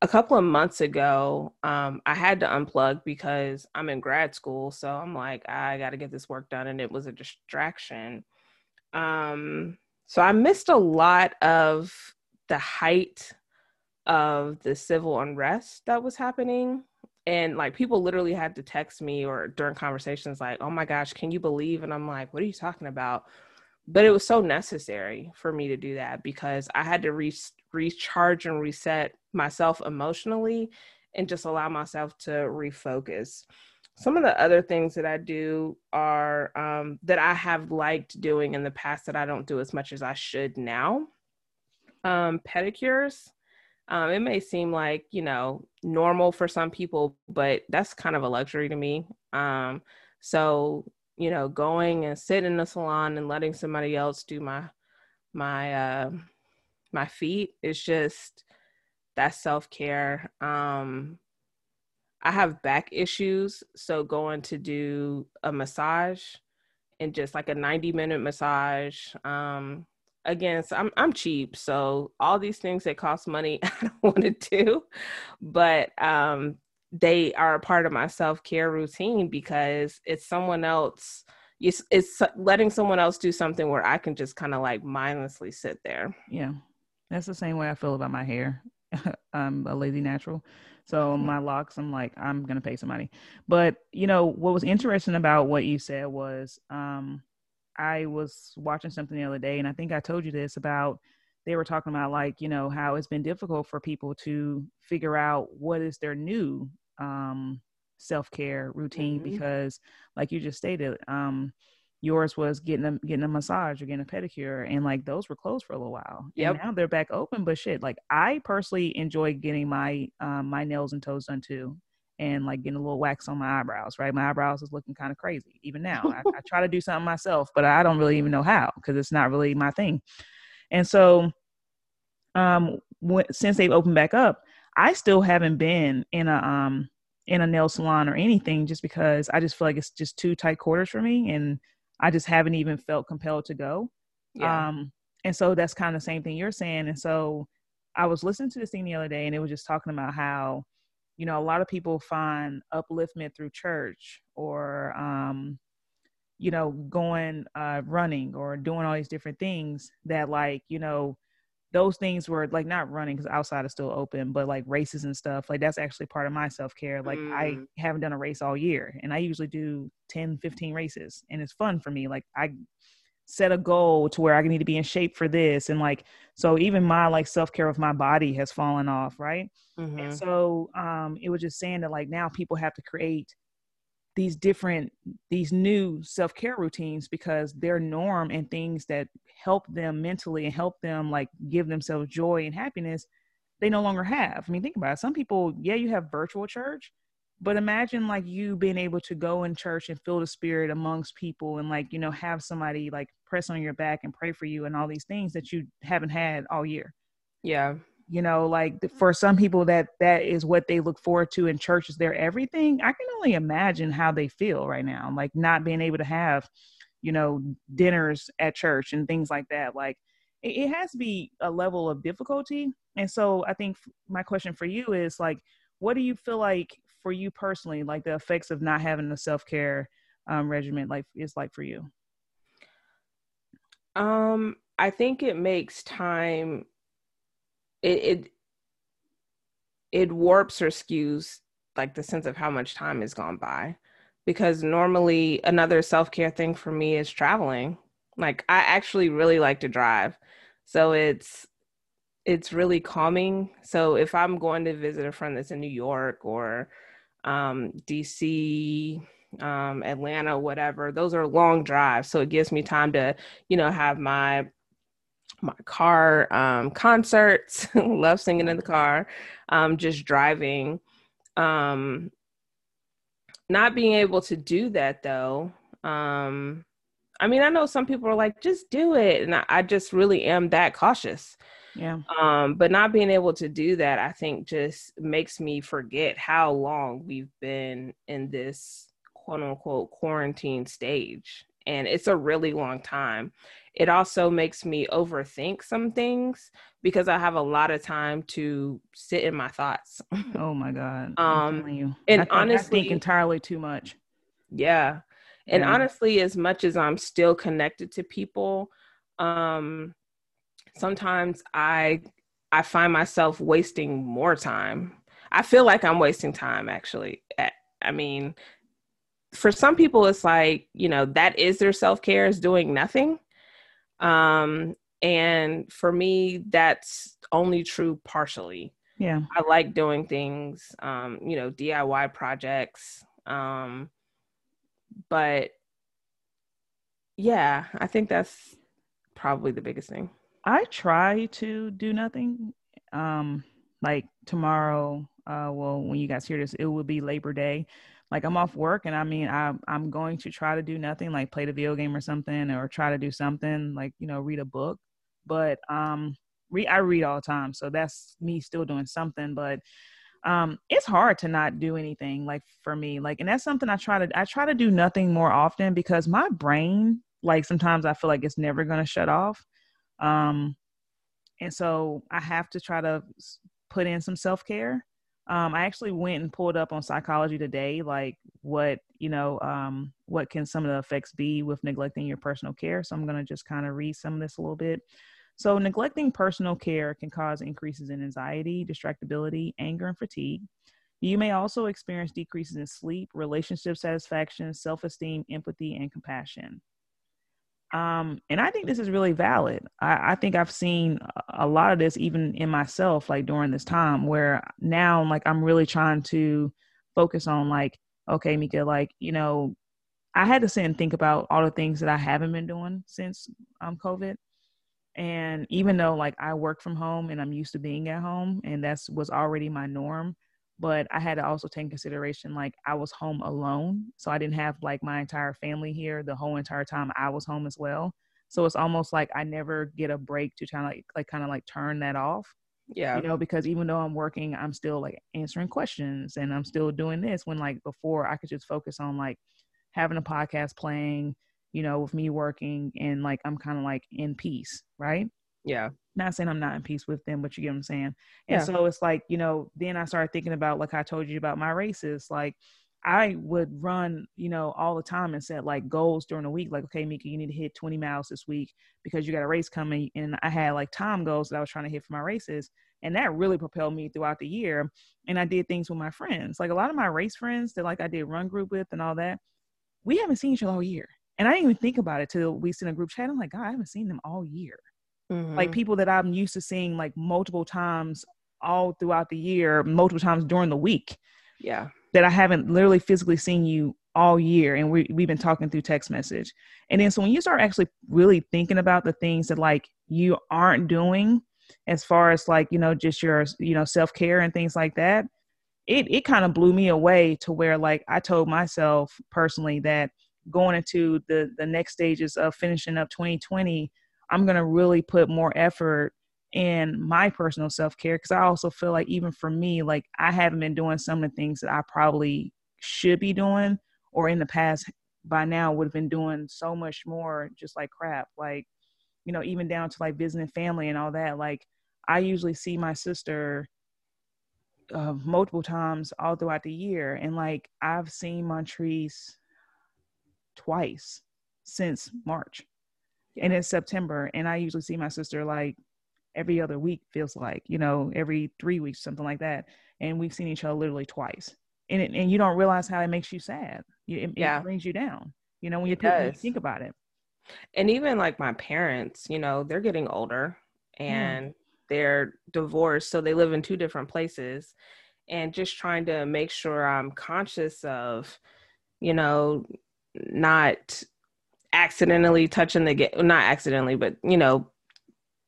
a couple of months ago, um, I had to unplug because I'm in grad school. So I'm like, I got to get this work done. And it was a distraction. Um, so I missed a lot of the height of the civil unrest that was happening. And like people literally had to text me or during conversations, like, oh my gosh, can you believe? And I'm like, what are you talking about? But it was so necessary for me to do that because I had to re- recharge and reset myself emotionally and just allow myself to refocus. Some of the other things that I do are um, that I have liked doing in the past that I don't do as much as I should now Um, pedicures. Um, it may seem like you know normal for some people, but that's kind of a luxury to me. Um, so you know, going and sitting in the salon and letting somebody else do my my uh, my feet is just that's self care. Um, I have back issues, so going to do a massage and just like a 90 minute massage. Um, again, so I'm I'm cheap, so all these things that cost money I don't want to do, but um, they are a part of my self care routine because it's someone else. It's, it's letting someone else do something where I can just kind of like mindlessly sit there. Yeah, that's the same way I feel about my hair. I'm a lazy natural. So mm-hmm. my locks, I'm like, I'm gonna pay somebody. But you know, what was interesting about what you said was um I was watching something the other day and I think I told you this about they were talking about like, you know, how it's been difficult for people to figure out what is their new um self-care routine mm-hmm. because like you just stated, um yours was getting a getting a massage or getting a pedicure and like those were closed for a little while yeah now they're back open but shit like i personally enjoy getting my um, my nails and toes done too and like getting a little wax on my eyebrows right my eyebrows is looking kind of crazy even now I, I try to do something myself but i don't really even know how because it's not really my thing and so um when, since they've opened back up i still haven't been in a um in a nail salon or anything just because i just feel like it's just too tight quarters for me and I just haven't even felt compelled to go. Yeah. Um, and so that's kind of the same thing you're saying. And so I was listening to this thing the other day and it was just talking about how, you know, a lot of people find upliftment through church or, um, you know, going uh, running or doing all these different things that, like, you know, those things were like not running because outside is still open, but like races and stuff, like that's actually part of my self care. Like mm. I haven't done a race all year and I usually do 10, 15 races and it's fun for me. Like I set a goal to where I need to be in shape for this. And like, so even my like self care of my body has fallen off. Right. Mm-hmm. And so um, it was just saying that like now people have to create these different these new self-care routines because their norm and things that help them mentally and help them like give themselves joy and happiness they no longer have i mean think about it some people yeah you have virtual church but imagine like you being able to go in church and feel the spirit amongst people and like you know have somebody like press on your back and pray for you and all these things that you haven't had all year. Yeah. You know like for some people that that is what they look forward to in church is their everything i can only imagine how they feel right now like not being able to have you know dinners at church and things like that like it, it has to be a level of difficulty. And so i think my question for you is like what do you feel like for you personally like the effects of not having a self-care um, regimen like is like for you? Um i think it makes time it it it warps or skews like the sense of how much time has gone by. Because normally another self-care thing for me is traveling. Like i actually really like to drive. So it's it's really calming. So if i'm going to visit a friend that's in new york or um, dc um, atlanta whatever those are long drives. So it gives me time to you know have my my car um, concerts. Love singing in the car um, just driving. Um, not being able to do that though um, i mean i know some people are like just do it. And I, I just really am that cautious yeah um, but not being able to do that i think just makes me forget how long we've been in this quote unquote quarantine stage and it's a really long time it also makes me overthink some things because I have a lot of time to sit in my thoughts. oh my god! Um, you. and I think, honestly, I think entirely too much. Yeah, and yeah. honestly, as much as I'm still connected to people, um, sometimes I I find myself wasting more time. I feel like I'm wasting time actually. I mean, for some people it's like, you know, that is their self-care is doing nothing. Um, and for me, that's only true partially. Yeah. I like doing things, um, you know, DIY projects. Um, but yeah, I think that's probably the biggest thing. I try to do nothing. Um, like tomorrow, uh, well, when you guys hear this, it will be Labor Day. Like I'm off work, and I mean, I I'm going to try to do nothing, like play the video game or something, or try to do something, like you know, read a book. But um, read I read all the time, so that's me still doing something. But um, it's hard to not do anything, like for me, like, and that's something I try to I try to do nothing more often because my brain, like, sometimes I feel like it's never gonna shut off. Um, and so I have to try to put in some self care. Um, I actually went and pulled up on psychology today, like what you know, um, what can some of the effects be with neglecting your personal care. So I'm going to just kind of read some of this a little bit. So neglecting personal care can cause increases in anxiety, distractibility, anger, and fatigue. You may also experience decreases in sleep, relationship satisfaction, self esteem, empathy, and compassion. Um, and I think this is really valid. I, I, think I've seen a lot of this even in myself, like during this time where now, like, I'm really trying to focus on, like, okay, Mika, like, you know, I had to sit and think about all the things that I haven't been doing since um, COVID. And even though, like, I work from home and I'm used to being at home, and that's was already my norm, but I had to also take consideration like I was home alone. So I didn't have like my entire family here the whole entire time I was home as well. So it's almost like I never get a break to kind of like, like kind of like turn that off. Yeah. You know, because even though I'm working, I'm still like answering questions and I'm still doing this when like before I could just focus on like having a podcast playing, you know, with me working and like I'm kind of like in peace, right? Yeah not saying I'm not in peace with them, but you get what I'm saying. And yeah. so it's like, you know, then I started thinking about, like I told you about my races, like I would run, you know, all the time and set like goals during the week, like, okay, Mika, you need to hit 20 miles this week because you got a race coming. And I had like time goals that I was trying to hit for my races. And that really propelled me throughout the year. And I did things with my friends. Like a lot of my race friends that like I did run group with and all that, we haven't seen each other all year. And I didn't even think about it till we sent a group chat. I'm like, God, I haven't seen them all year mm-hmm. like people that I'm used to seeing like multiple times all throughout the year, multiple times during the week. Yeah. That I haven't literally physically seen you all year and we, we've been talking through text message. And then so when you start actually really thinking about the things that like you aren't doing as far as like, you know, just your, you know, self-care and things like that, it, it kind of blew me away to where like I told myself personally that going into the the next stages of finishing up 2020 I'm going to really put more effort in my personal self care because I also feel like even for me, like I haven't been doing some of the things that I probably should be doing or in the past by now would have been doing so much more just like crap. Like, you know, even down to like visiting family and all that. Like, I usually see my sister uh, multiple times all throughout the year. And like, I've seen Montrese twice since March and it's September, and I usually see my sister like every other week. Feels like you know every three weeks, something like that. And we've seen each other literally twice, and it, and you don't realize how it makes you sad. It, yeah. it brings you down. You know when you, you think about it. And even like my parents, you know, they're getting older and yeah. they're divorced, so they live in two different places. And just trying to make sure I'm conscious of, you know, not accidentally touching the gas, not accidentally, but you know,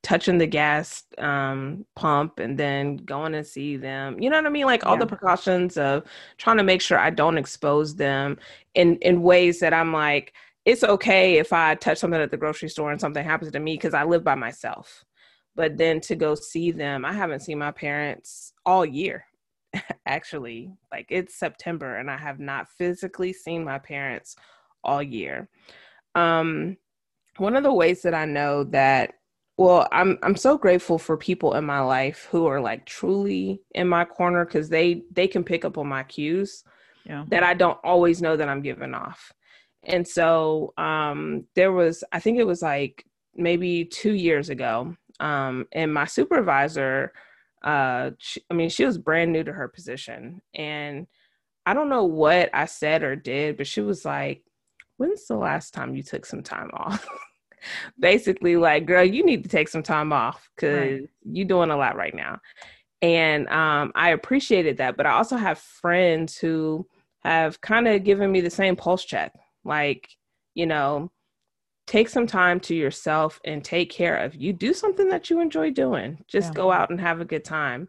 touching the gas um, pump and then going to see them. You know what I mean? Like all the precautions of trying to make sure I don't expose them in in ways that I'm like, it's okay if I touch something at the grocery store and something happens to me because I live by myself. But then to go see them, I haven't seen my parents all year. Actually, like it's September and I have not physically seen my parents all year. Um, one of the ways that I know that well, I'm I'm so grateful for people in my life who are like truly in my corner because they they can pick up on my cues yeah. that I don't always know that I'm giving off. And so um, there was, I think it was like maybe two years ago, um, and my supervisor, uh, she, I mean, she was brand new to her position, and I don't know what I said or did, but she was like, when's the last time you took some time off? Basically, like, girl, you need to take some time off because right. you're doing a lot right now. And um, I appreciated that. But I also have friends who have kind of given me the same pulse check. Like, you know, take some time to yourself and take care of you. Do something that you enjoy doing. Just yeah. go out and have a good time.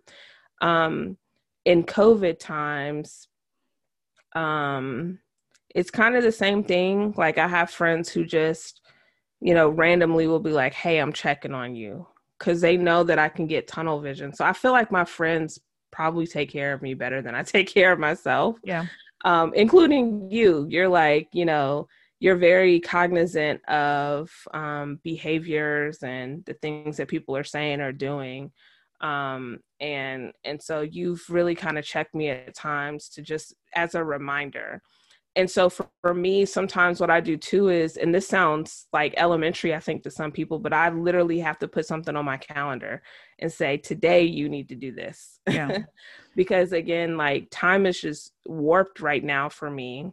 Um, in COVID times, um, it's kind of the same thing. Like I have friends who just, you know, randomly will be like, "Hey, I'm checking on you," because they know that I can get tunnel vision. So I feel like my friends probably take care of me better than I take care of myself. Yeah. Um, including you. You're like, you know, you're very cognizant of um, behaviors and the things that people are saying or doing um, and and so you've really kind of checked me at times to just as a reminder and so for, for me sometimes what i do too is and this sounds like elementary i think to some people but i literally have to put something on my calendar and say today you need to do this. Yeah. Because again like time is just warped right now for me.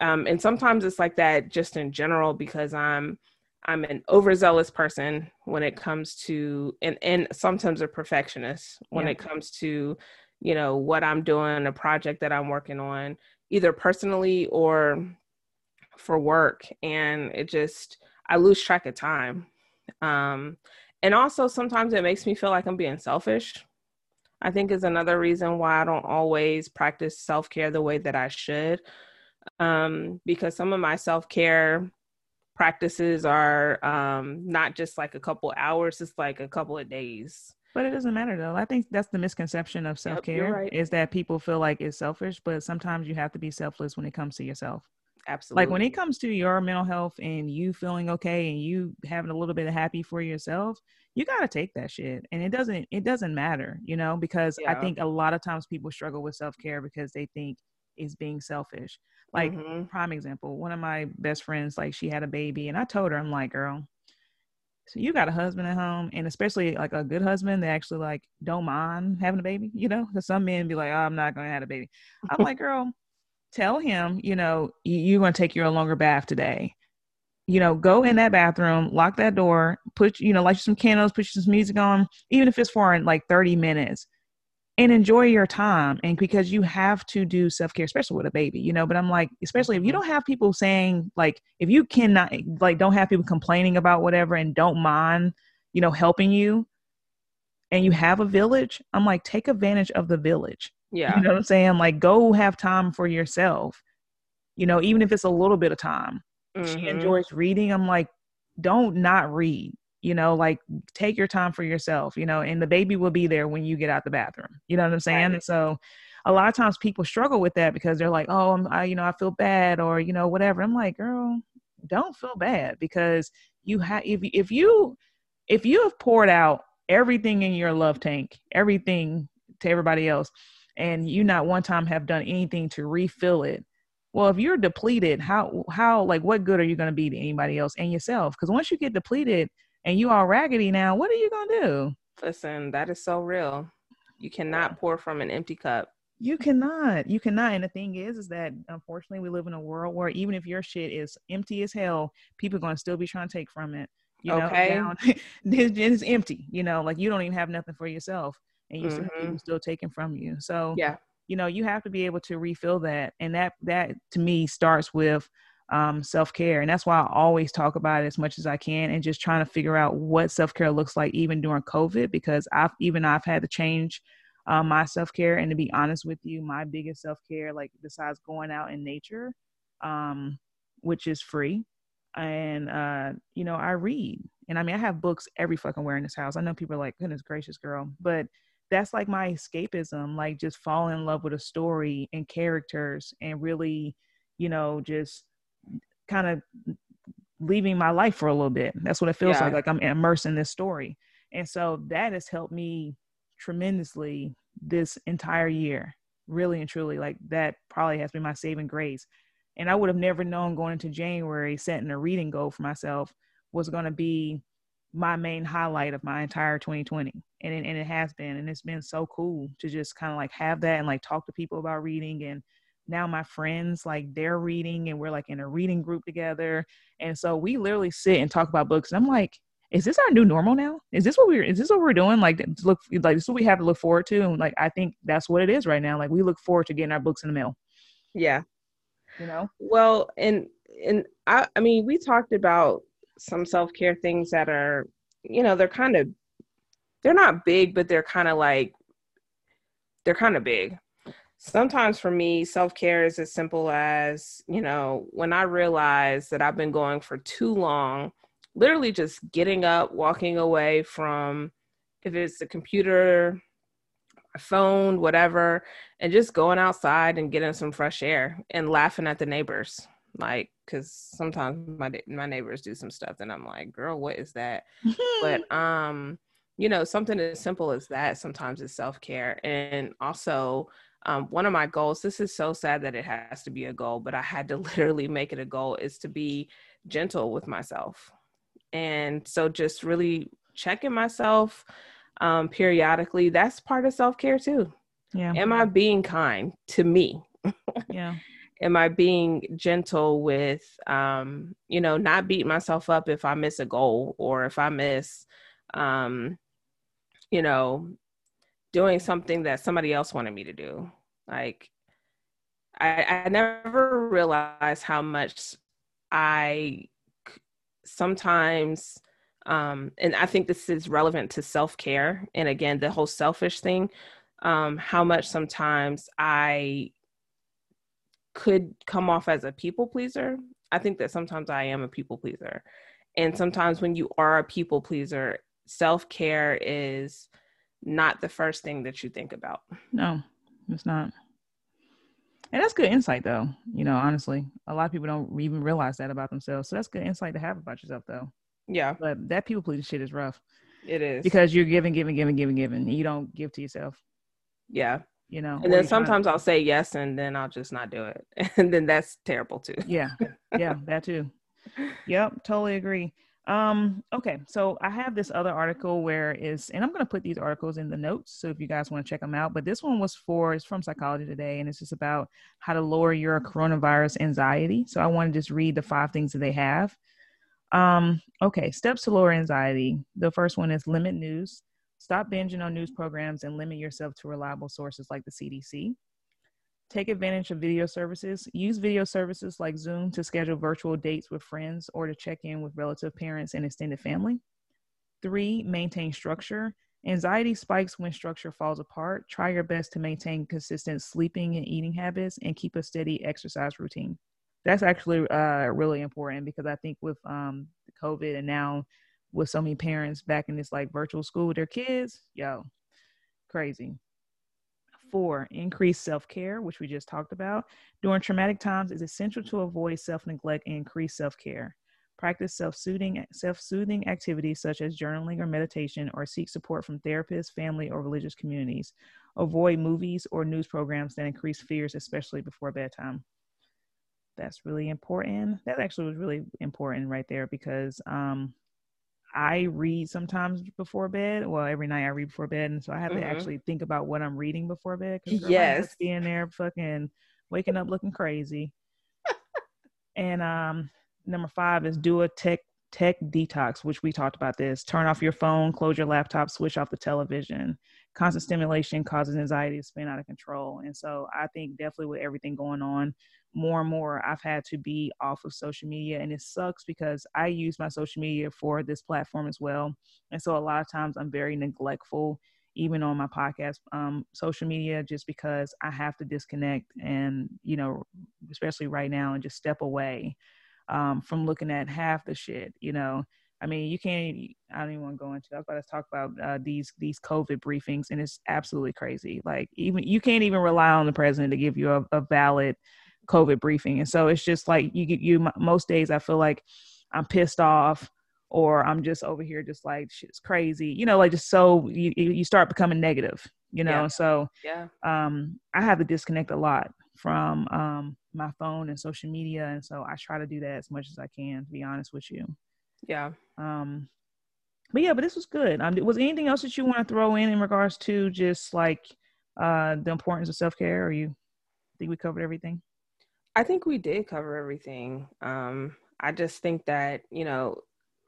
Um, and sometimes it's like that just in general because i'm i'm an overzealous person when it comes to and and sometimes a perfectionist when yeah. it comes to you know what i'm doing a project that i'm working on either personally or for work. And it just i lose track of time. Um and also sometimes it makes me feel like i'm being selfish. I think is another reason why i don't always practice self-care the way that i should. Um because some of my self-care practices are um not just like a couple hours it's like a couple of days but it doesn't matter though. I think that's the misconception of self care yep, right. is that people feel like it's selfish, but sometimes you have to be selfless when it comes to yourself. Absolutely. Like when it comes to your mental health and you feeling okay and you having a little bit of happy for yourself, you got to take that shit. And it doesn't it doesn't matter, you know, because yeah. I think a lot of times people struggle with self-care because they think it's being selfish. Like mm-hmm. prime example, one of my best friends like she had a baby and I told her I'm like, "Girl, so you got a husband at home, and especially like a good husband that actually like don't mind having a baby. You know, because some men be like, oh, "I'm not to have a baby." I'm like, "Girl, tell him, you know, you're to take your longer bath today. You know, go in that bathroom, lock that door, put you know, light you some candles, put some music on, even if it's for like 30 minutes and enjoy your time and because you have to do self-care especially with a baby you know but i'm like especially if you mm-hmm. don't have people saying like if you cannot like don't have people complaining about whatever and don't mind you know helping you and you have a village i'm like take advantage of the village. Yeah. you know what i'm saying? Like go have time for yourself you know even if it's a little bit of time. Mm-hmm. she enjoys reading i'm like don't not read you know like take your time for yourself you know and the baby will be there when you get out the bathroom you know what i'm saying? Right. so a lot of times people struggle with that because they're like oh I'm, I, you know i feel bad or you know whatever. I'm like girl don't feel bad because you have if, if you if you have poured out everything in your love tank everything to everybody else and you not one time have done anything to refill it well if you're depleted how how like what good are you going to be to anybody else and yourself? Because once you get depleted and you all raggedy now, what are you gonna do? Listen, that is so real. You cannot pour from an empty cup. You cannot. You cannot. And the thing is, is that unfortunately we live in a world where even if your shit is empty as hell, people are gonna still be trying to take from it. You know, okay. Down, it's empty. You know, like you don't even have nothing for yourself, and you mm-hmm. still, still taking from you. So yeah, you know, you have to be able to refill that, and that that to me starts with um, self care. And that's why I always talk about it as much as I can and just trying to figure out what self care looks like even during COVID because I've even I've had to change um, my self care. And to be honest with you, my biggest self care, like besides going out in nature, um, which is free, and uh, you know, I read. And I mean, I have books every fucking where in this house. I know people are like, goodness gracious, girl, but that's like my escapism, like just falling in love with a story and characters and really, you know, just kind of leaving my life for a little bit. That's what it feels yeah. like. Like I'm immersed in this story. And so that has helped me tremendously this entire year. Really and truly. Like that probably has been my saving grace. And I would have never known going into January setting a reading goal for myself was going to be my main highlight of my entire 2020 and it, and it has been and it's been so cool to just kind of like have that and like talk to people about reading and now my friends like they're reading and we're like in a reading group together and so we literally sit and talk about books and i'm like is this our new normal now? Is this what we're is this what we're doing? Like look like this is what we have to look forward to and like i think that's what it is right now like we look forward to getting our books in the mail. Yeah. You know? Well and and i i mean we talked about some self-care things that are you know they're kind of they're not big but they're kind of like they're kind of big sometimes for me self-care is as simple as you know when i realize that i've been going for too long literally just getting up walking away from if it's a computer a phone whatever and just going outside and getting some fresh air and laughing at the neighbors like because sometimes my my neighbors do some stuff and i'm like girl what is that? But um you know something as simple as that sometimes is self-care and also um, one of my goals this is so sad that it has to be a goal but i had to literally make it a goal is to be gentle with myself. And so just really checking myself um, periodically that's part of self-care too. Yeah. Am i being kind to me? Yeah. Am i being gentle with um you know not beating myself up if i miss a goal or if i miss um you know doing something that somebody else wanted me to do like i i never realized how much i sometimes um and i think this is relevant to self-care and again the whole selfish thing um how much sometimes i could come off as a people pleaser. I think that sometimes I am a people pleaser. And sometimes when you are a people pleaser, self care is not the first thing that you think about. No, it's not. And that's good insight, though. You know, honestly, a lot of people don't even realize that about themselves. So that's good insight to have about yourself, though. Yeah. But that people pleasing shit is rough. It is. Because you're giving, giving, giving, giving, giving. You don't give to yourself. Yeah you know. And then sometimes I'll say yes and then I'll just not do it. And then that's terrible too. Yeah. Yeah, that too. Yep, totally agree. Um, okay, so I have this other article where is and I'm gonna put these articles in the notes so if you guys want to check them out. But this one was for it's from Psychology Today and it's just about how to lower your coronavirus anxiety. So I want to just read the five things that they have. Um, okay, steps to lower anxiety. The first one is limit news. Stop binging on news programs and limit yourself to reliable sources like the CDC. Take advantage of video services. Use video services like Zoom to schedule virtual dates with friends or to check in with relative parents and extended family. Three, maintain structure. Anxiety spikes when structure falls apart. Try your best to maintain consistent sleeping and eating habits and keep a steady exercise routine. That's actually uh, really important because I think with um, COVID and now with so many parents back in this like virtual school with their kids. Yo, crazy. Four, increase self care, which we just talked about. During traumatic times, it's essential to avoid self neglect and increase self care. Practice self soothing self soothing activities such as journaling or meditation, or seek support from therapists, family, or religious communities. Avoid movies or news programs that increase fears, especially before bedtime. That's really important. That actually was really important right there because um, I read sometimes before bed. Well, every night I read before bed, and so I have mm-hmm. to actually think about what I'm reading before bed. Yes, being there, fucking waking up looking crazy. and um, number five is do a tech tech detox, which we talked about this. Turn off your phone, close your laptop, switch off the television. Constant stimulation causes anxiety to spin out of control, and so I think definitely with everything going on, more and more I've had to be off of social media and it sucks because I use my social media for this platform as well. And so a lot of times I'm very neglectful even on my podcast um, social media just because I have to disconnect and you know especially right now and just step away um, from looking at half the shit, you know. I mean, you can't. I don't even want to go into. I was about to talk about uh, these these COVID briefings, and it's absolutely crazy. Like, even you can't even rely on the president to give you a, a valid COVID briefing. And so it's just like you get you most days I feel like I'm pissed off or I'm just over here just like shit's crazy. You know, like just so you you start becoming negative, you know. Yeah. So yeah. um I have to disconnect a lot from um my phone and social media and so I try to do that as much as I can to be honest with you. Yeah. Um but yeah, but this was good. Um was anything else that you want to throw in in regards to just like uh the importance of self-care or you think we covered everything? I think we did cover everything. Um, I just think that, you know,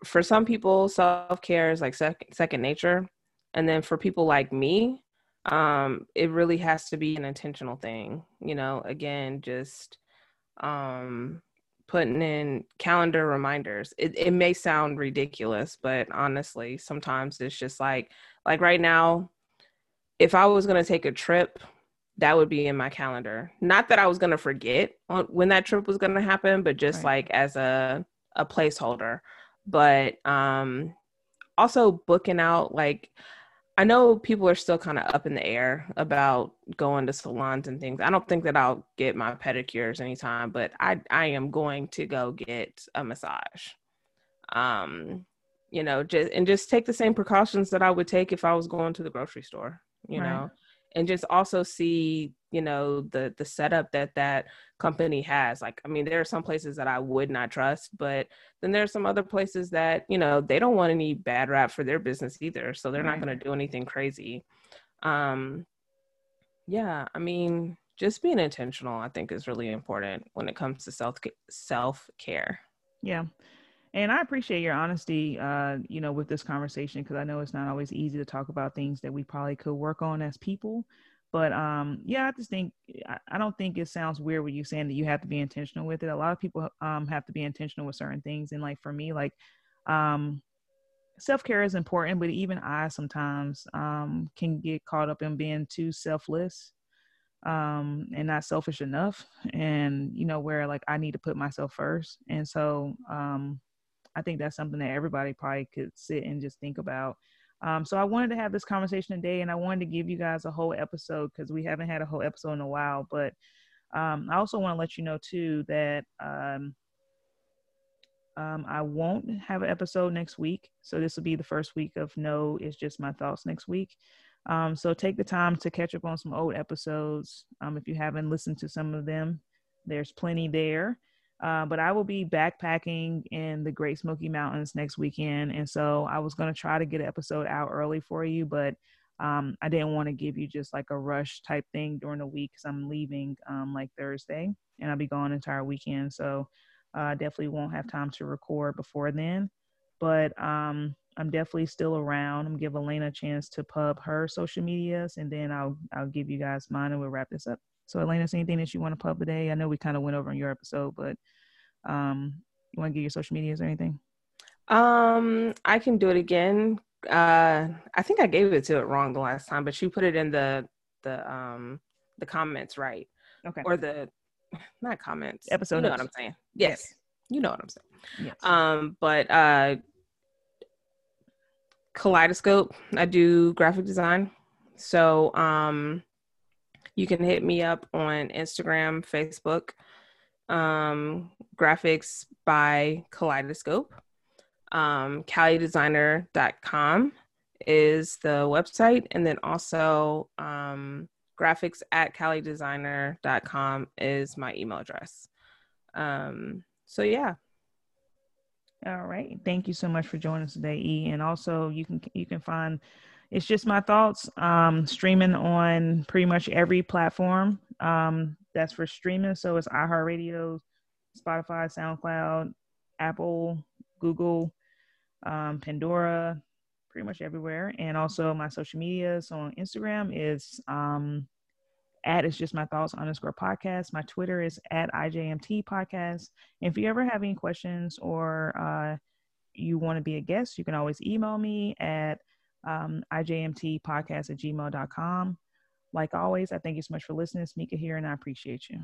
for some people, self care is like sec- second nature. And then for people like me, um, it really has to be an intentional thing. You know, again, just um, putting in calendar reminders. It it may sound ridiculous, but honestly, sometimes it's just like like right now, if I was gonna take a trip, that would be in my calendar. Not that I was gonna forget when that trip was gonna happen, but just right. like as a a placeholder. But um also booking out like I know people are still kind of up in the air about going to salons and things. I don't think that I'll get my pedicures anytime, but I I am going to go get a massage. Um, you know, just and just take the same precautions that I would take if I was going to the grocery store, you right. know and just also see you know the the setup that that company has. Like i mean there are some places that i would not trust but then there's some other places that you know they don't want any bad rap for their business either so they're not going to do anything crazy. Um yeah i mean just being intentional i think is really important when it comes to self self care yeah and I appreciate your honesty, uh, you know, with this conversation because I know it's not always easy to talk about things that we probably could work on as people. But um, yeah, I just think I, I don't think it sounds weird when you saying that you have to be intentional with it. A lot of people um, have to be intentional with certain things, and like for me, like um, self care is important, but even I sometimes um, can get caught up in being too selfless um, and not selfish enough, and you know where like I need to put myself first, and so um, I think that's something that everybody probably could sit and just think about. Um, so I wanted to have this conversation today, and I wanted to give you guys a whole episode because we haven't had a whole episode in a while. But um, I also want to let you know too that um, um, I won't have an episode next week. So this will be the first week of no, it's just my thoughts next week. Um, so take the time to catch up on some old episodes. Um, if you haven't listened to some of them, there's plenty there. Uh, but I will be backpacking in the Great Smoky Mountains next weekend. And so I was going to try to get an episode out early for you, but um, I didn't want to give you just like a rush type thing during the week because I'm leaving um, like Thursday and I'll be gone entire weekend. So uh, I uh, definitely won't have time to record before then. But um, I'm definitely still around. I'm give Elena a chance to pub her social medias, and then I'll I'll give you guys mine, and we'll wrap this up. So, Elena, anything that you want to pub today? I know we kind of went over in your episode, but um, you want to get your social medias or anything? Um, I can do it again. Uh, I think I gave it to it wrong the last time, but you put it in the the um the comments right. Okay. Or the not comments. Episode. You know notes. what I'm saying? Yes. yes. You know what I'm saying. Yes. Um, but uh Kaleidoscope, I do graphic design. So um you can hit me up on Instagram, Facebook, um, graphics by Kaleidoscope. Um, CaliDesigner.com is the website, and then also um, graphics at CaliDesigner.com is my email address. Um, so yeah. All right. Thank you so much for joining us today, E. And also you can you can find it's just my thoughts. Um, streaming on pretty much every platform um, that's for streaming. So it's iHeartRadio, Spotify, SoundCloud, Apple, Google, um, Pandora, pretty much everywhere. And also my social media. So on Instagram is um, at it's just my thoughts underscore podcast. My Twitter is at IJMT podcast. And if you ever have any questions or uh, you want to be a guest, you can always email me at um, ijmtpodcast at gmail.com. Like always, I thank you so much for listening. It's Mika here, and I appreciate you.